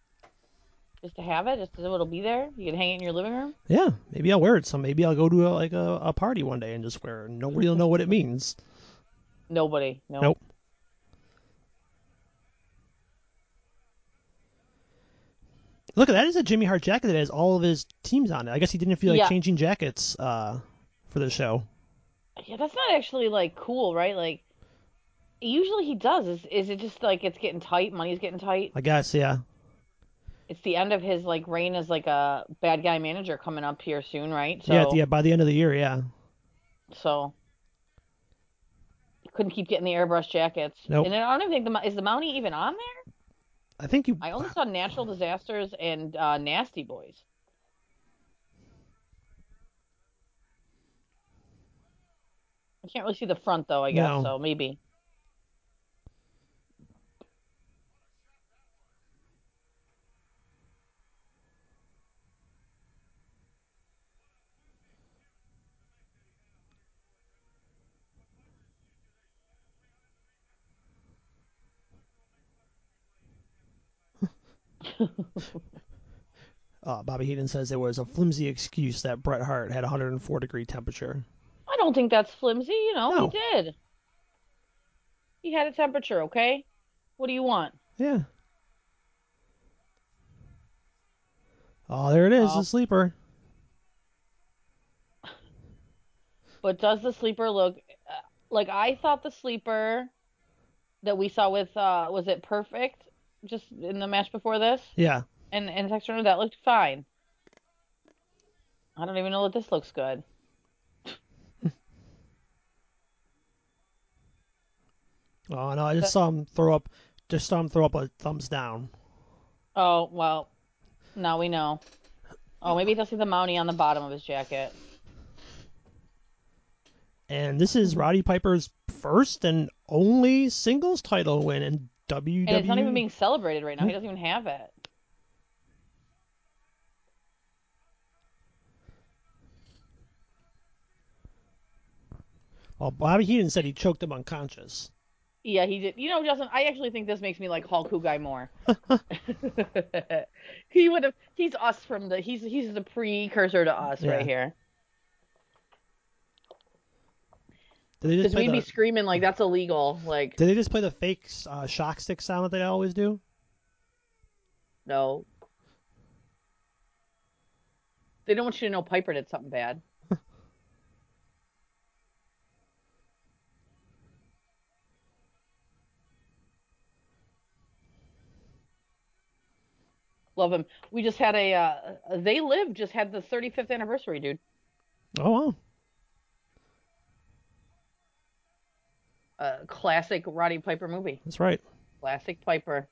Just to have it, just so it'll be there. You can hang it in your living room. Yeah, maybe I'll wear it. So maybe I'll go to a, like a, a party one day and just wear it. Nobody will know what it means. [laughs] Nobody. No. Nope. Look, that is a Jimmy Hart jacket that has all of his teams on it. I guess he didn't feel like Yeah. changing jackets uh, for the show. Yeah, that's not actually like cool, right? Like, usually he does. Is is it just like it's getting tight? Money's getting tight. I guess, yeah. It's the end of his like reign as like a bad guy manager coming up here soon, right? So, Yeah, yeah, by the end of the year, yeah. So couldn't keep getting the airbrush jackets. Nope. And I don't even think the is the Mountie even on there. I think you. I only saw Natural Disasters and uh, Nasty Boys. I can't really see the front though. I guess No. so. Maybe. [laughs] Uh, Bobby Heenan says there was a flimsy excuse that Bret Hart had 104 degree temperature. I don't think that's flimsy. You know, No. he did. He had a temperature. Okay. What do you want? Yeah. Oh, there it is, Oh. the sleeper. But does the sleeper look uh, like I thought the sleeper that we saw with uh was it perfect just in the match before this Yeah. and and Runner that looked fine. I don't even know that this looks good. [laughs] Oh no, I just saw him throw up. Just saw him throw up a thumbs down. Oh well, now we know. Oh, maybe he'll see the Mountie on the bottom of his jacket. And this is Roddy Piper's first and only singles title win in WWE. And it's not even being celebrated right now. He doesn't even have it. Oh, well, Bobby Heenan said he choked him unconscious. Yeah, he did. You know, Justin, I actually think this makes me like Hulk Hogan more. [laughs] [laughs] he would have. He's us from the. He's he's the precursor to us Yeah. right here. Because we'd be screaming like that's illegal. Like Did they just play the fake uh, shock stick sound that they always do? no. They don't want you to know Piper did something bad. [laughs] Love him. We just had a. Uh, they live just had the 35th anniversary, dude. Oh wow. Uh, classic Roddy Piper movie. That's right. Classic Piper.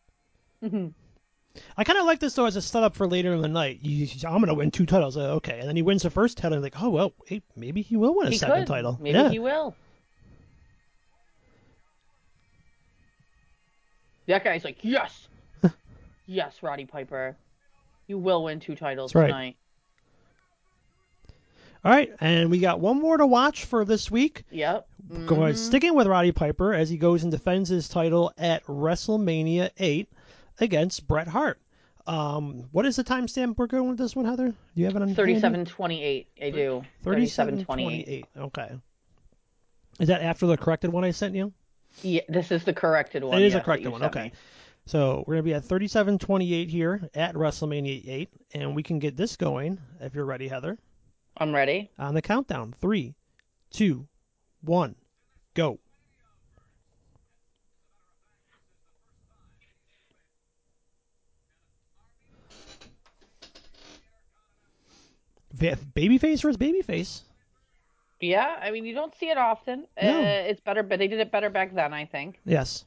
I kind of like this though as a setup for later in the night. You, I'm gonna win two titles. Uh, okay, and then he wins the first title. Like, oh well, wait, maybe he will win a he second could. title. Maybe yeah. he will. That guy's like, yes, [laughs] yes, Roddy Piper, you will win two titles That's right. All right, and we got one more to watch for this week. Yep. Going Mhm. sticking with Roddy Piper as he goes and defends his title at WrestleMania 8 against Bret Hart. Um, what is the timestamp we're going with this one, Heather? Do you have it on? handy? 37-28, I do. Thirty-seven twenty-eight. Okay. Is that after the corrected one I sent you? Yeah, this is the corrected one. it is a corrected one. Okay. me. So we're gonna be at 37-28 here at WrestleMania 8, and we can get this going if you're ready, Heather. I'm ready. On the countdown, three, two, one, go. Babyface versus babyface. Yeah, I mean you don't see it often. No. Uh, it's better, but they did it better back then, I think. Yes.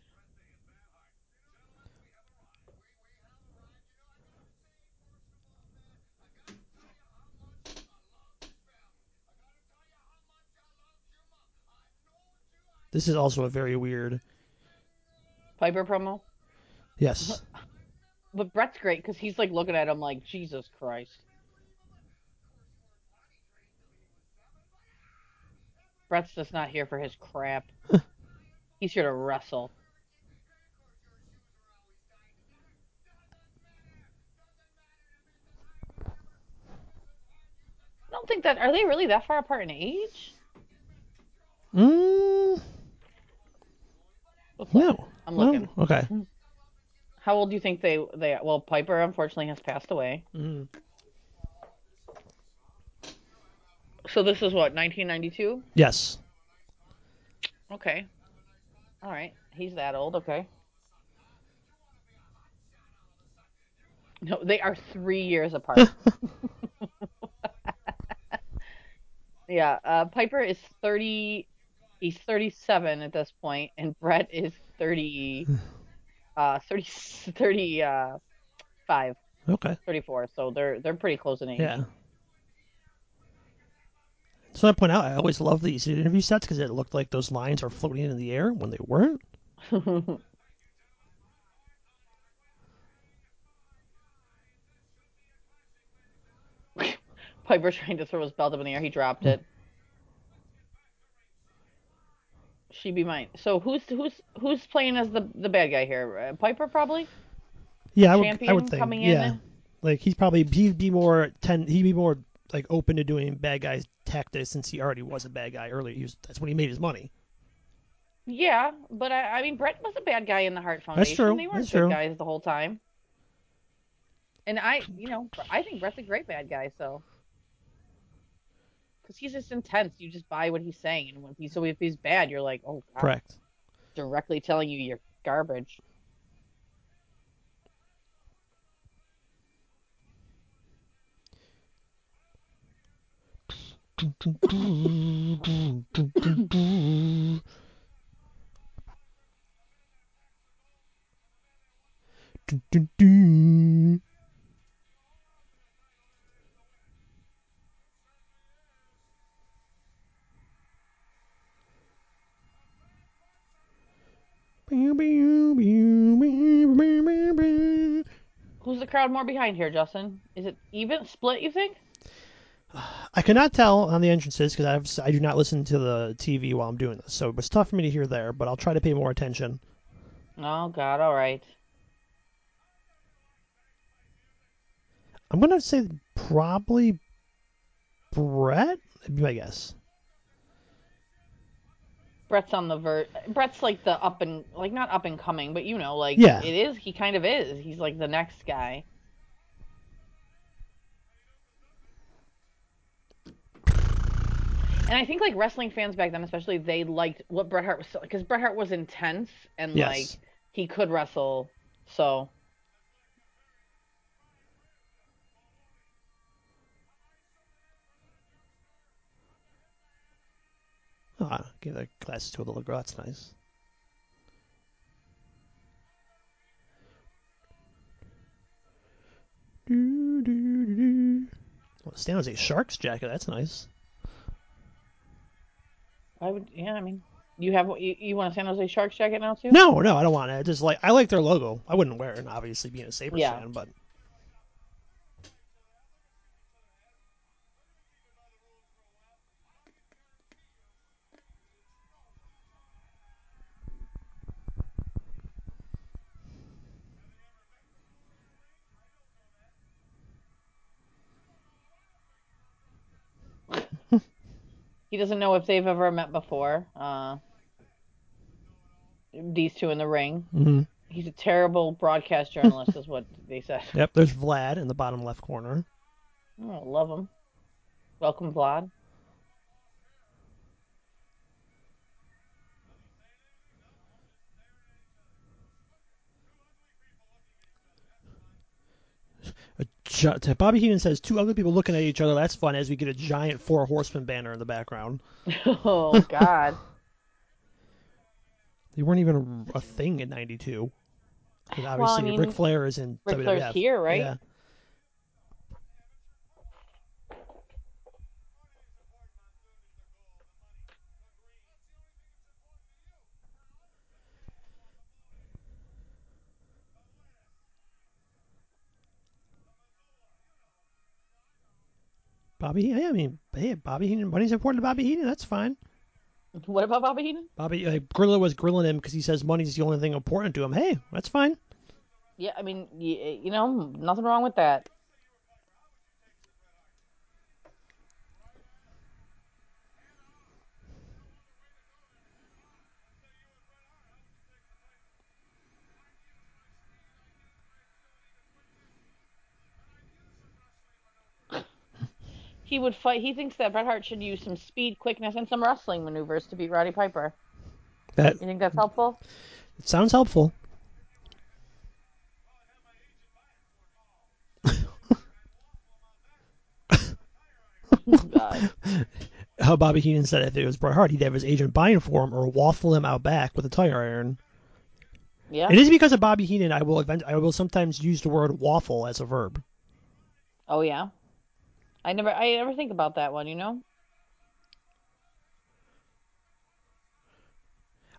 This is also a very weird. Piper promo. Yes. [laughs] But Bret's great because he's like looking at him like Jesus Christ. Bret's just not here for his crap. [laughs] he's here to wrestle. I don't think that are they really that far apart in age? Mm, Looks like- no. I'm No? looking. Okay. How old do you think they they well Piper unfortunately has passed away. Mm. So this is what 1992? Yes. Okay. All right. He's that old. Okay. No, they are three years apart. [laughs] [laughs] yeah. Uh, Piper is 30. He's 37 at this point, and Bret is 30. [sighs] Uh, 30. [laughs] 30. Uh, five. Okay. 34. So they're they're pretty close in age. Yeah. So I point out, I always love these interview sets because it looked like those lines are floating in the air when they weren't. [laughs] Piper trying to throw his belt up in the air. He dropped it. She be mine. So who's who's who's playing as the the bad guy here? Uh, Piper probably. Yeah, I would, I would think. yeah. in? Like he's probably he'd be more ten he'd be more like open to doing bad guys tactics since he already was a bad guy earlier. He was that's when he made his money. Yeah, but I, I mean Bret was a bad guy in the Heart Foundation. That's true, They weren't that's good true. guys the whole time. And I, you know, I think Bret's a great bad guy. So. Because he's just intense, you just buy what he's saying, and when he's so if he's bad, you're like, oh, God, Correct. directly telling you you're garbage. [laughs] Who's the crowd more behind here, Justin? Is it even split? You think? I cannot tell on the entrances because I do not listen to the TV while I'm doing this, so it was tough for me to hear there. But I'll try to pay more attention. Oh God, all right. I'm gonna say probably Bret. That'd be my guess. Bret's on the vert. Bret's like the up and like not up and coming, but you know, like Yeah. it is. He kind of is. He's like the next guy. And I think like wrestling fans back then, especially, they liked what Bret Hart was because Bret Hart was intense and Yes. like he could wrestle. So Oh, give the glasses to a little girl. That's nice. Do, do, do, do. Well, a shark's jacket. That's nice. I would, yeah. I mean, you have you, you want a San Jose Sharks jacket now too? No, no, I don't want it. Just like I like their logo. I wouldn't wear it, obviously, being a Sabres Yeah. fan, but He doesn't know if they've ever met before. Uh, these two in the ring. Mhm. He's a terrible broadcast journalist, is what they said. [laughs] yep. There's Vlad in the bottom left corner. Oh, love him. Welcome, Vlad. Bobby Heenan says two ugly people looking at each other. That's fun as we get a giant four horsemen banner in the background. [laughs] oh God. [laughs] They weren't even a, a thing in '92. Well, I obviously, mean, Ric Flair is in Ric WWF. Flair's here, right? Yeah. Bobby, yeah, I mean, hey, Bobby Heenan, money's important to Bobby Heenan. That's fine. What about Bobby Heenan? Bobby uh, Gorilla was grilling him because he says money's the only thing important to him. Hey, that's fine. Yeah, I mean, you, you know, nothing wrong with that. He would fight. He thinks that Bret Hart should use some speed, quickness, and some wrestling maneuvers to beat Roddy Piper. That You think that's helpful? it sounds helpful. God. [laughs] How Bobby Heenan said if it was Bret Hart, he'd have his agent buying for him or waffle him out back with a tire iron. Yeah. It is because of Bobby Heenan I will event- I will sometimes use the word waffle as a verb. Oh yeah. I never. I never think about that one. You know.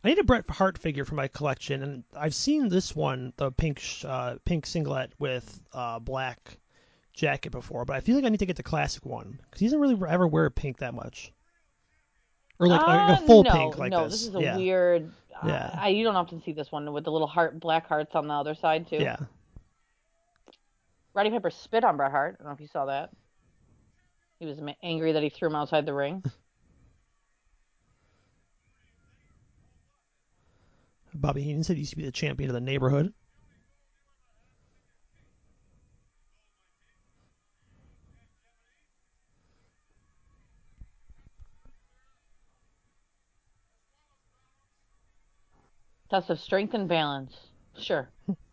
I need a Bret Hart figure for my collection, and I've seen this one, the pink uh, pink singlet with uh, black jacket before, but I feel like I need to get the classic one because he doesn't really ever wear pink that much, or like, like Uh, a full no, pink like no, this. this is a yeah. weird. uh, Yeah. I, you don't often see this one with the little heart, black hearts on the other side too. Yeah. Roddy Piper spit on Bret Hart. I don't know if you saw that. He was angry that he threw him outside the ring. [laughs] Bobby Heenan said he used to be the champion of the neighborhood. Test of strength and balance. Sure. [laughs]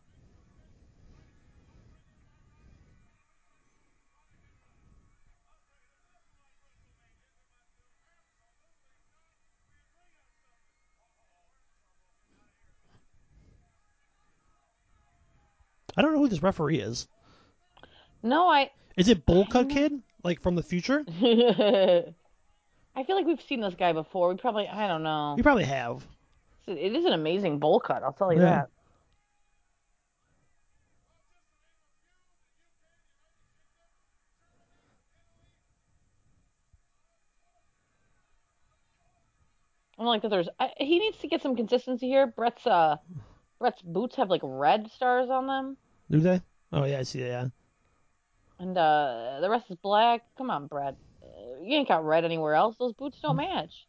I don't know who this referee is. No, I. Is it Bullcut Kid, like from the future? [laughs] I feel like we've seen this guy before. We probably. I don't know. We probably have. It is an amazing bowl cut. I'll tell you Yeah. that. I don't like that. There's. I, he needs to get some consistency here. Bret's uh, Bret's boots have like red stars on them, Do they? Oh yeah, I see. Yeah. and uh, the rest is black. Come on, Bret. You ain't got red anywhere else. Those boots don't match.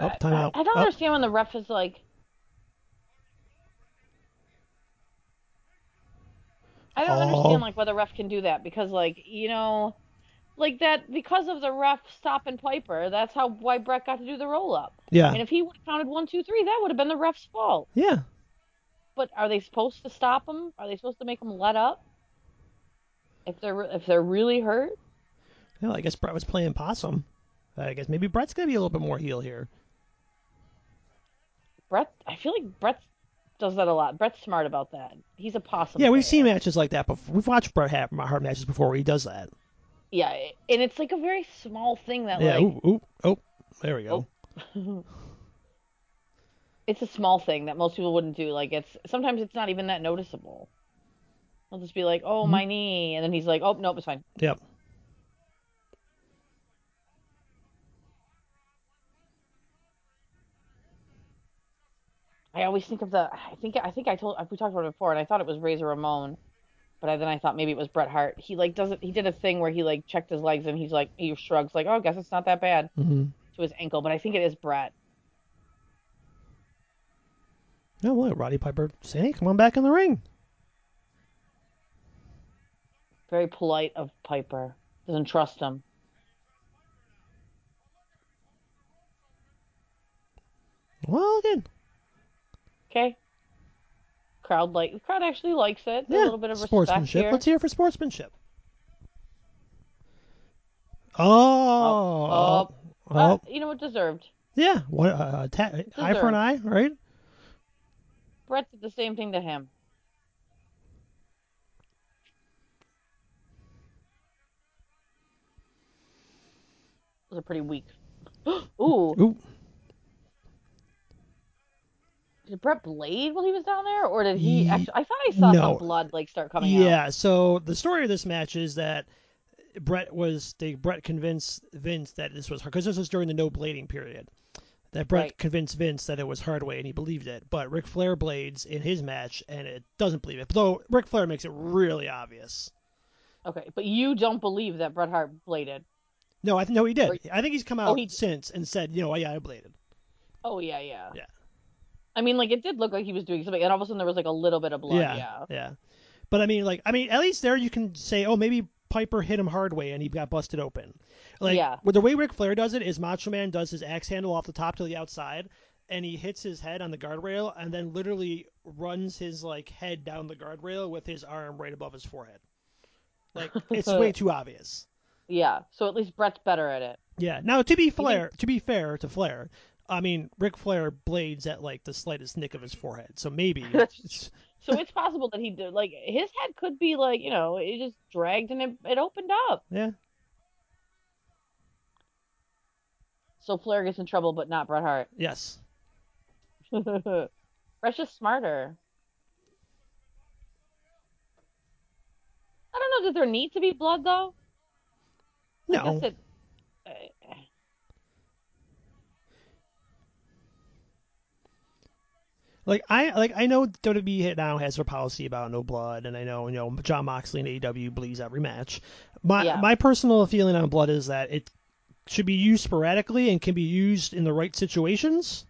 Oh, I, timeout. I don't Oh. understand when the ref is like. I don't Oh. understand like why the ref can do that because like you know, like that because of the ref stopping Piper. That's how why Bret got to do the roll up. Yeah. And if he would have counted one, two, three, that would have been the ref's fault. Yeah. But are they supposed to stop him? Are they supposed to make him let up? If they're if they're really hurt? Well, I guess Bret was playing possum. I guess maybe Bret's gonna be a little bit more heel here. Bret, I feel like Bret does that a lot. Bret's smart about that. He's a possum. Yeah, we've player. seen matches like that before. We've watched Bret have Hart matches before where he does that. Yeah, and it's like a very small thing that Yeah. like Ooh, ooh, oh, there we go. [laughs] it's a small thing that most people wouldn't do. Like it's sometimes it's not even that noticeable. He'll just be like, "Oh, Mhm. my knee," and then he's like, "Oh, nope, it's fine." Yep. I always think of the. I think I think I told we talked about it before, and I thought it was Razor Ramon, but I, then I thought maybe it was Bret Hart. He like doesn't. He did a thing where he like checked his legs and he's like he shrugs like, "Oh, I guess it's not that bad" hmm to his ankle, but I think it is Bret. No, what? Roddy Piper saying, come on back in the ring. Very polite of Piper. Doesn't trust him. Well, again, Okay. Crowd like the crowd actually likes it. yeah, a little bit of respect sportsmanship. here. Let's hear for sportsmanship. Oh, Oh, oh, Uh, you know what deserved. yeah. What? Uh, ta- eye for an eye, right? Bret did the same thing to him. It was a pretty weak. [gasps] Ooh, Ooh, did Bret bleed while he was down there, or did he actually? I thought I saw no. some blood like start coming out. yeah. So the story of this match is that Bret was they Bret convinced Vince that this was because this was during the no blading period. That Bret Right. convinced Vince that it was hard Hardway and he believed it, but Ric Flair blades in his match and it doesn't believe it. Though Ric Flair makes it really obvious. Okay, but you don't believe that Bret Hart bladed. No, I th- no he did. Or- I think he's come oh, out Oh, he- since and said, you know, yeah, I bladed. Oh yeah, yeah. Yeah. I mean, like it did look like he was doing something, and all of a sudden there was like a little bit of blood. yeah, Yeah. yeah. But I mean, like, I mean, at least there you can say, oh, maybe Piper hit him hard way and he got busted open. Like, Yeah. with the way Ric Flair does it is Macho Man does his axe handle off the top to the outside, and he hits his head on the guardrail, and then literally runs his like head down the guardrail with his arm right above his forehead. Like, it's way [laughs] too obvious. Yeah. So at least Bret's better at it. Yeah. Now, to be Flair, to be fair to Flair, I mean, Ric Flair blades at like the slightest nick of his forehead, so maybe. [laughs] it's- So it's possible that he did like his head could be like you know it just dragged and it, it opened up. yeah. So Flair gets in trouble, but not Bret Hart. Yes. [laughs] Bret's just smarter. I don't know. Does there need to be blood though? I No. guess it. uh, Like I like I know WWE now has their policy about no blood, and I know you know Jon Moxley and AEW bleeds every match. My Yeah. my personal feeling on blood is that it should be used sporadically and can be used in the right situations.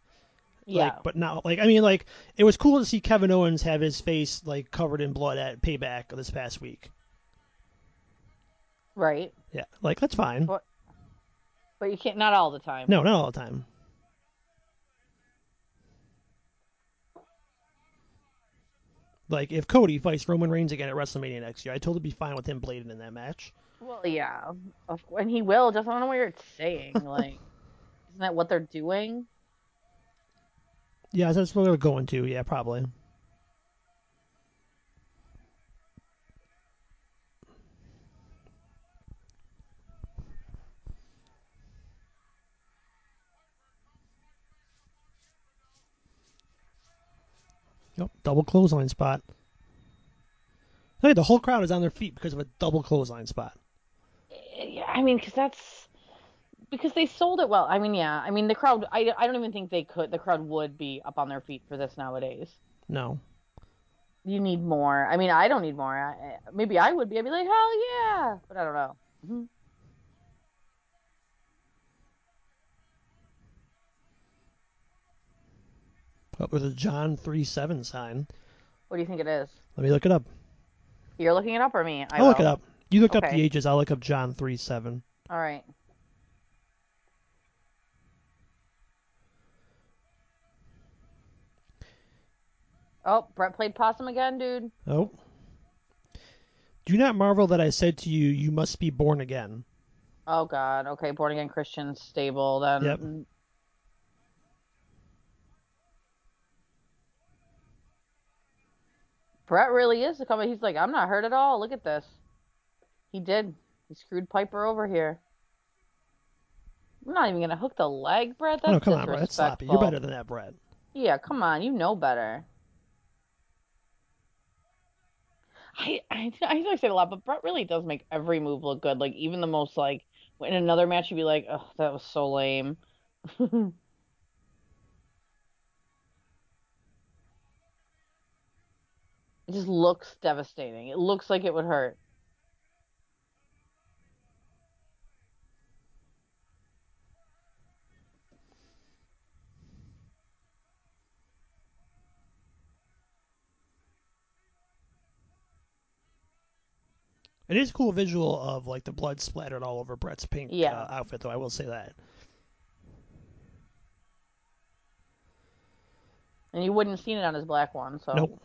yeah. Like, but not like I mean like it was cool to see Kevin Owens have his face like covered in blood at Payback this past week. right. Yeah, like that's fine. But- But you can't. Not all the time. No, not all the time. Like if Cody fights Roman Reigns again at WrestleMania next year, I totally be fine with him blading in that match. Well, yeah. And he will. Just I don't know what you're saying. [laughs] Like, isn't that what they're doing? Yeah, that's what they're going to. Yeah, probably. Yep, double clothesline spot. Hey, the whole crowd is on their feet because of a double clothesline spot. Yeah, I mean, because that's because they sold it well. I mean, yeah. I mean, the crowd. I, I don't even think they could. The crowd would be up on their feet for this nowadays. No. You need more. I mean, I don't need more. I, maybe I would be. I'd be like, hell yeah, but I don't know. Mhm. Up with a John three seven sign. What do you think it is? Let me look it up. You're looking it up or me? I I'll look it up. You look up the ages. I'll look up John three seven. All right. Oh, Bret played possum again, dude. Oh. Do not marvel that I said to you, you must be born again. Oh God. Okay, born again Christian stable then. Yep. Bret really is the coming. He's like, I'm not hurt at all. Look at this. He did. He screwed Piper over here. I'm not even gonna hook the leg, Bret. Oh, That's oh, no, come on, Bret. That's sloppy. You're better than that, Bret. Yeah, come on. You know better. I, I I know I say it a lot, but Bret really does make every move look good. Like even the most like in another match, you'd be like, oh, that was so lame. [laughs] it just looks devastating. It looks like it would hurt. It is a cool visual of like the blood splattered all over Bret's pink Yeah. uh, outfit, though. I will say that. And you wouldn't have seen it on his black one, so Nope.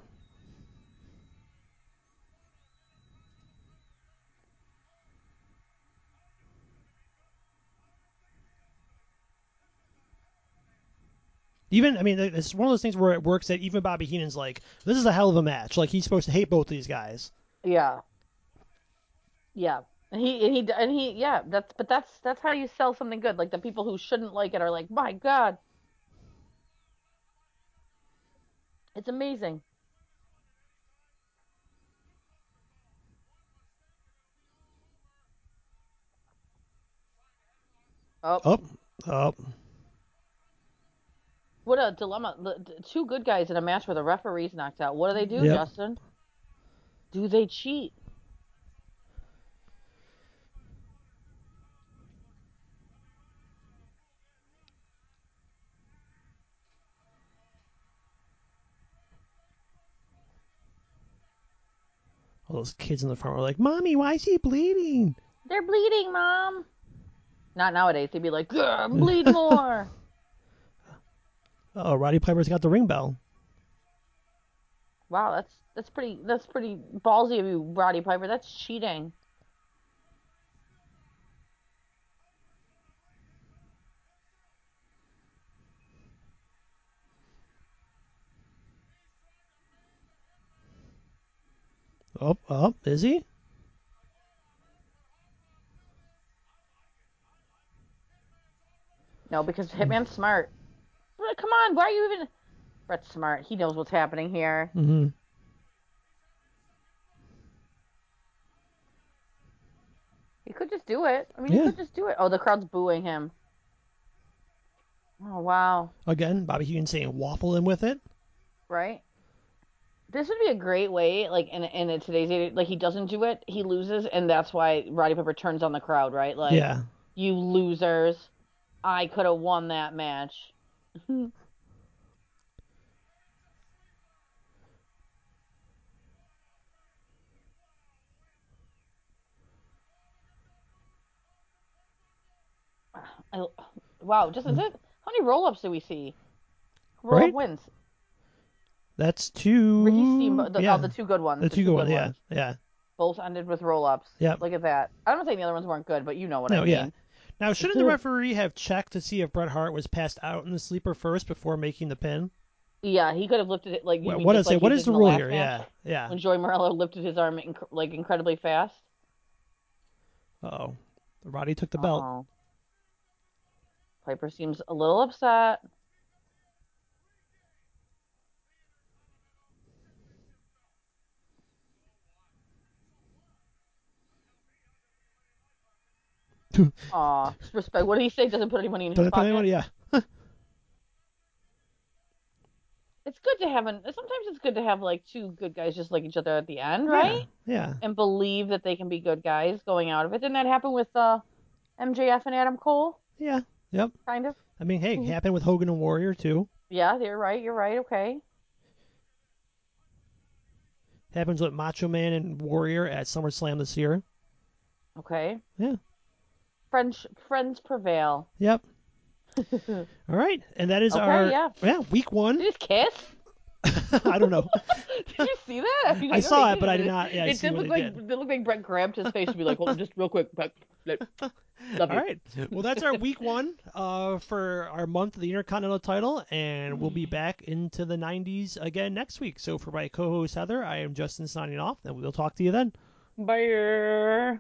Even, I mean, it's one of those things where it works that even Bobby Heenan's like, this is a hell of a match. Like, he's supposed to hate both these guys. yeah, yeah. And he and he and he yeah. That's but that's that's how you sell something good. Like the people who shouldn't like it are like, my God, it's amazing. Oh, Oh, oh. What a dilemma! The, the two good guys in a match where the referee's knocked out. What do they do, Yep. Justin? Do they cheat? All those kids in the front were like, Mommy, why is he bleeding? They're bleeding, mom. Not nowadays. They'd be like, "Grr, bleed [laughs] more. Oh, Roddy Piper's got the ring bell. wow, that's that's pretty that's pretty ballsy of you, Roddy Piper. That's cheating. Oh, oh, is he? No, because Hitman's smart. Come on, why are you even? Bret's smart. He knows what's happening here. Mm-hmm. He could just do it. I mean, Yeah. he could just do it. Oh, the crowd's booing him. Oh wow, Again, Bobby Heenan saying waffle him with it. right? This would be a great way, like in in today's age, like he doesn't do it, he loses, and that's why Roddy Piper turns on the crowd, right? Like, yeah. you losers, I could have won that match. [laughs] I, wow, just is hmm. it? How many roll-ups do we see? Roll-up Right? wins. That's two. Ricky Steamboat, oh, the, yeah. oh, the two good ones. the two good ones. Yeah, ones. yeah. Both ended with roll-ups. Yep. Look at that. I'm not saying the other ones weren't good, but you know what I No, mean. yeah. Now, shouldn't the referee have checked to see if Bret Hart was passed out in the sleeper first before making the pin? Yeah, he could have lifted it like. you What, mean what just is it? like What he is did the rule here? match, Yeah, yeah. When Joey Marella lifted his arm inc- like incredibly fast. Oh, Roddy took the belt. Uh-oh. Piper seems a little upset. [laughs] Aw, respect. What did he say? Doesn't put any money in his Don't put pocket. anyone- yeah. [laughs] It's good to have an. Sometimes it's good to have like two good guys just like each other at the end, right? Yeah. And believe that they can be good guys going out of it. Didn't that happen with uh, MJF and Adam Cole? Yeah. Yep. Kind of. I mean, hey, Mhm. happened with Hogan and Warrior too. Yeah, you're right. You're right. Okay. Happens with Macho Man and Warrior at SummerSlam this year. Okay. Yeah. Friends, friends prevail. Yep. [laughs] All right, and that is Okay, our yeah. week one. Did just kiss? [laughs] I don't know. [laughs] Did you see that? I saw it, but I did not- yeah, it did look like did. it looked like Bret grabbed his face and be like, "Hold on, just real quick, Bret. All you." right. Well, that's our week one uh, for our month of the Intercontinental title, and we'll be back into the 90s again next week. So for my co-host Heather, I am Justin signing off, and we'll talk to you then. Bye.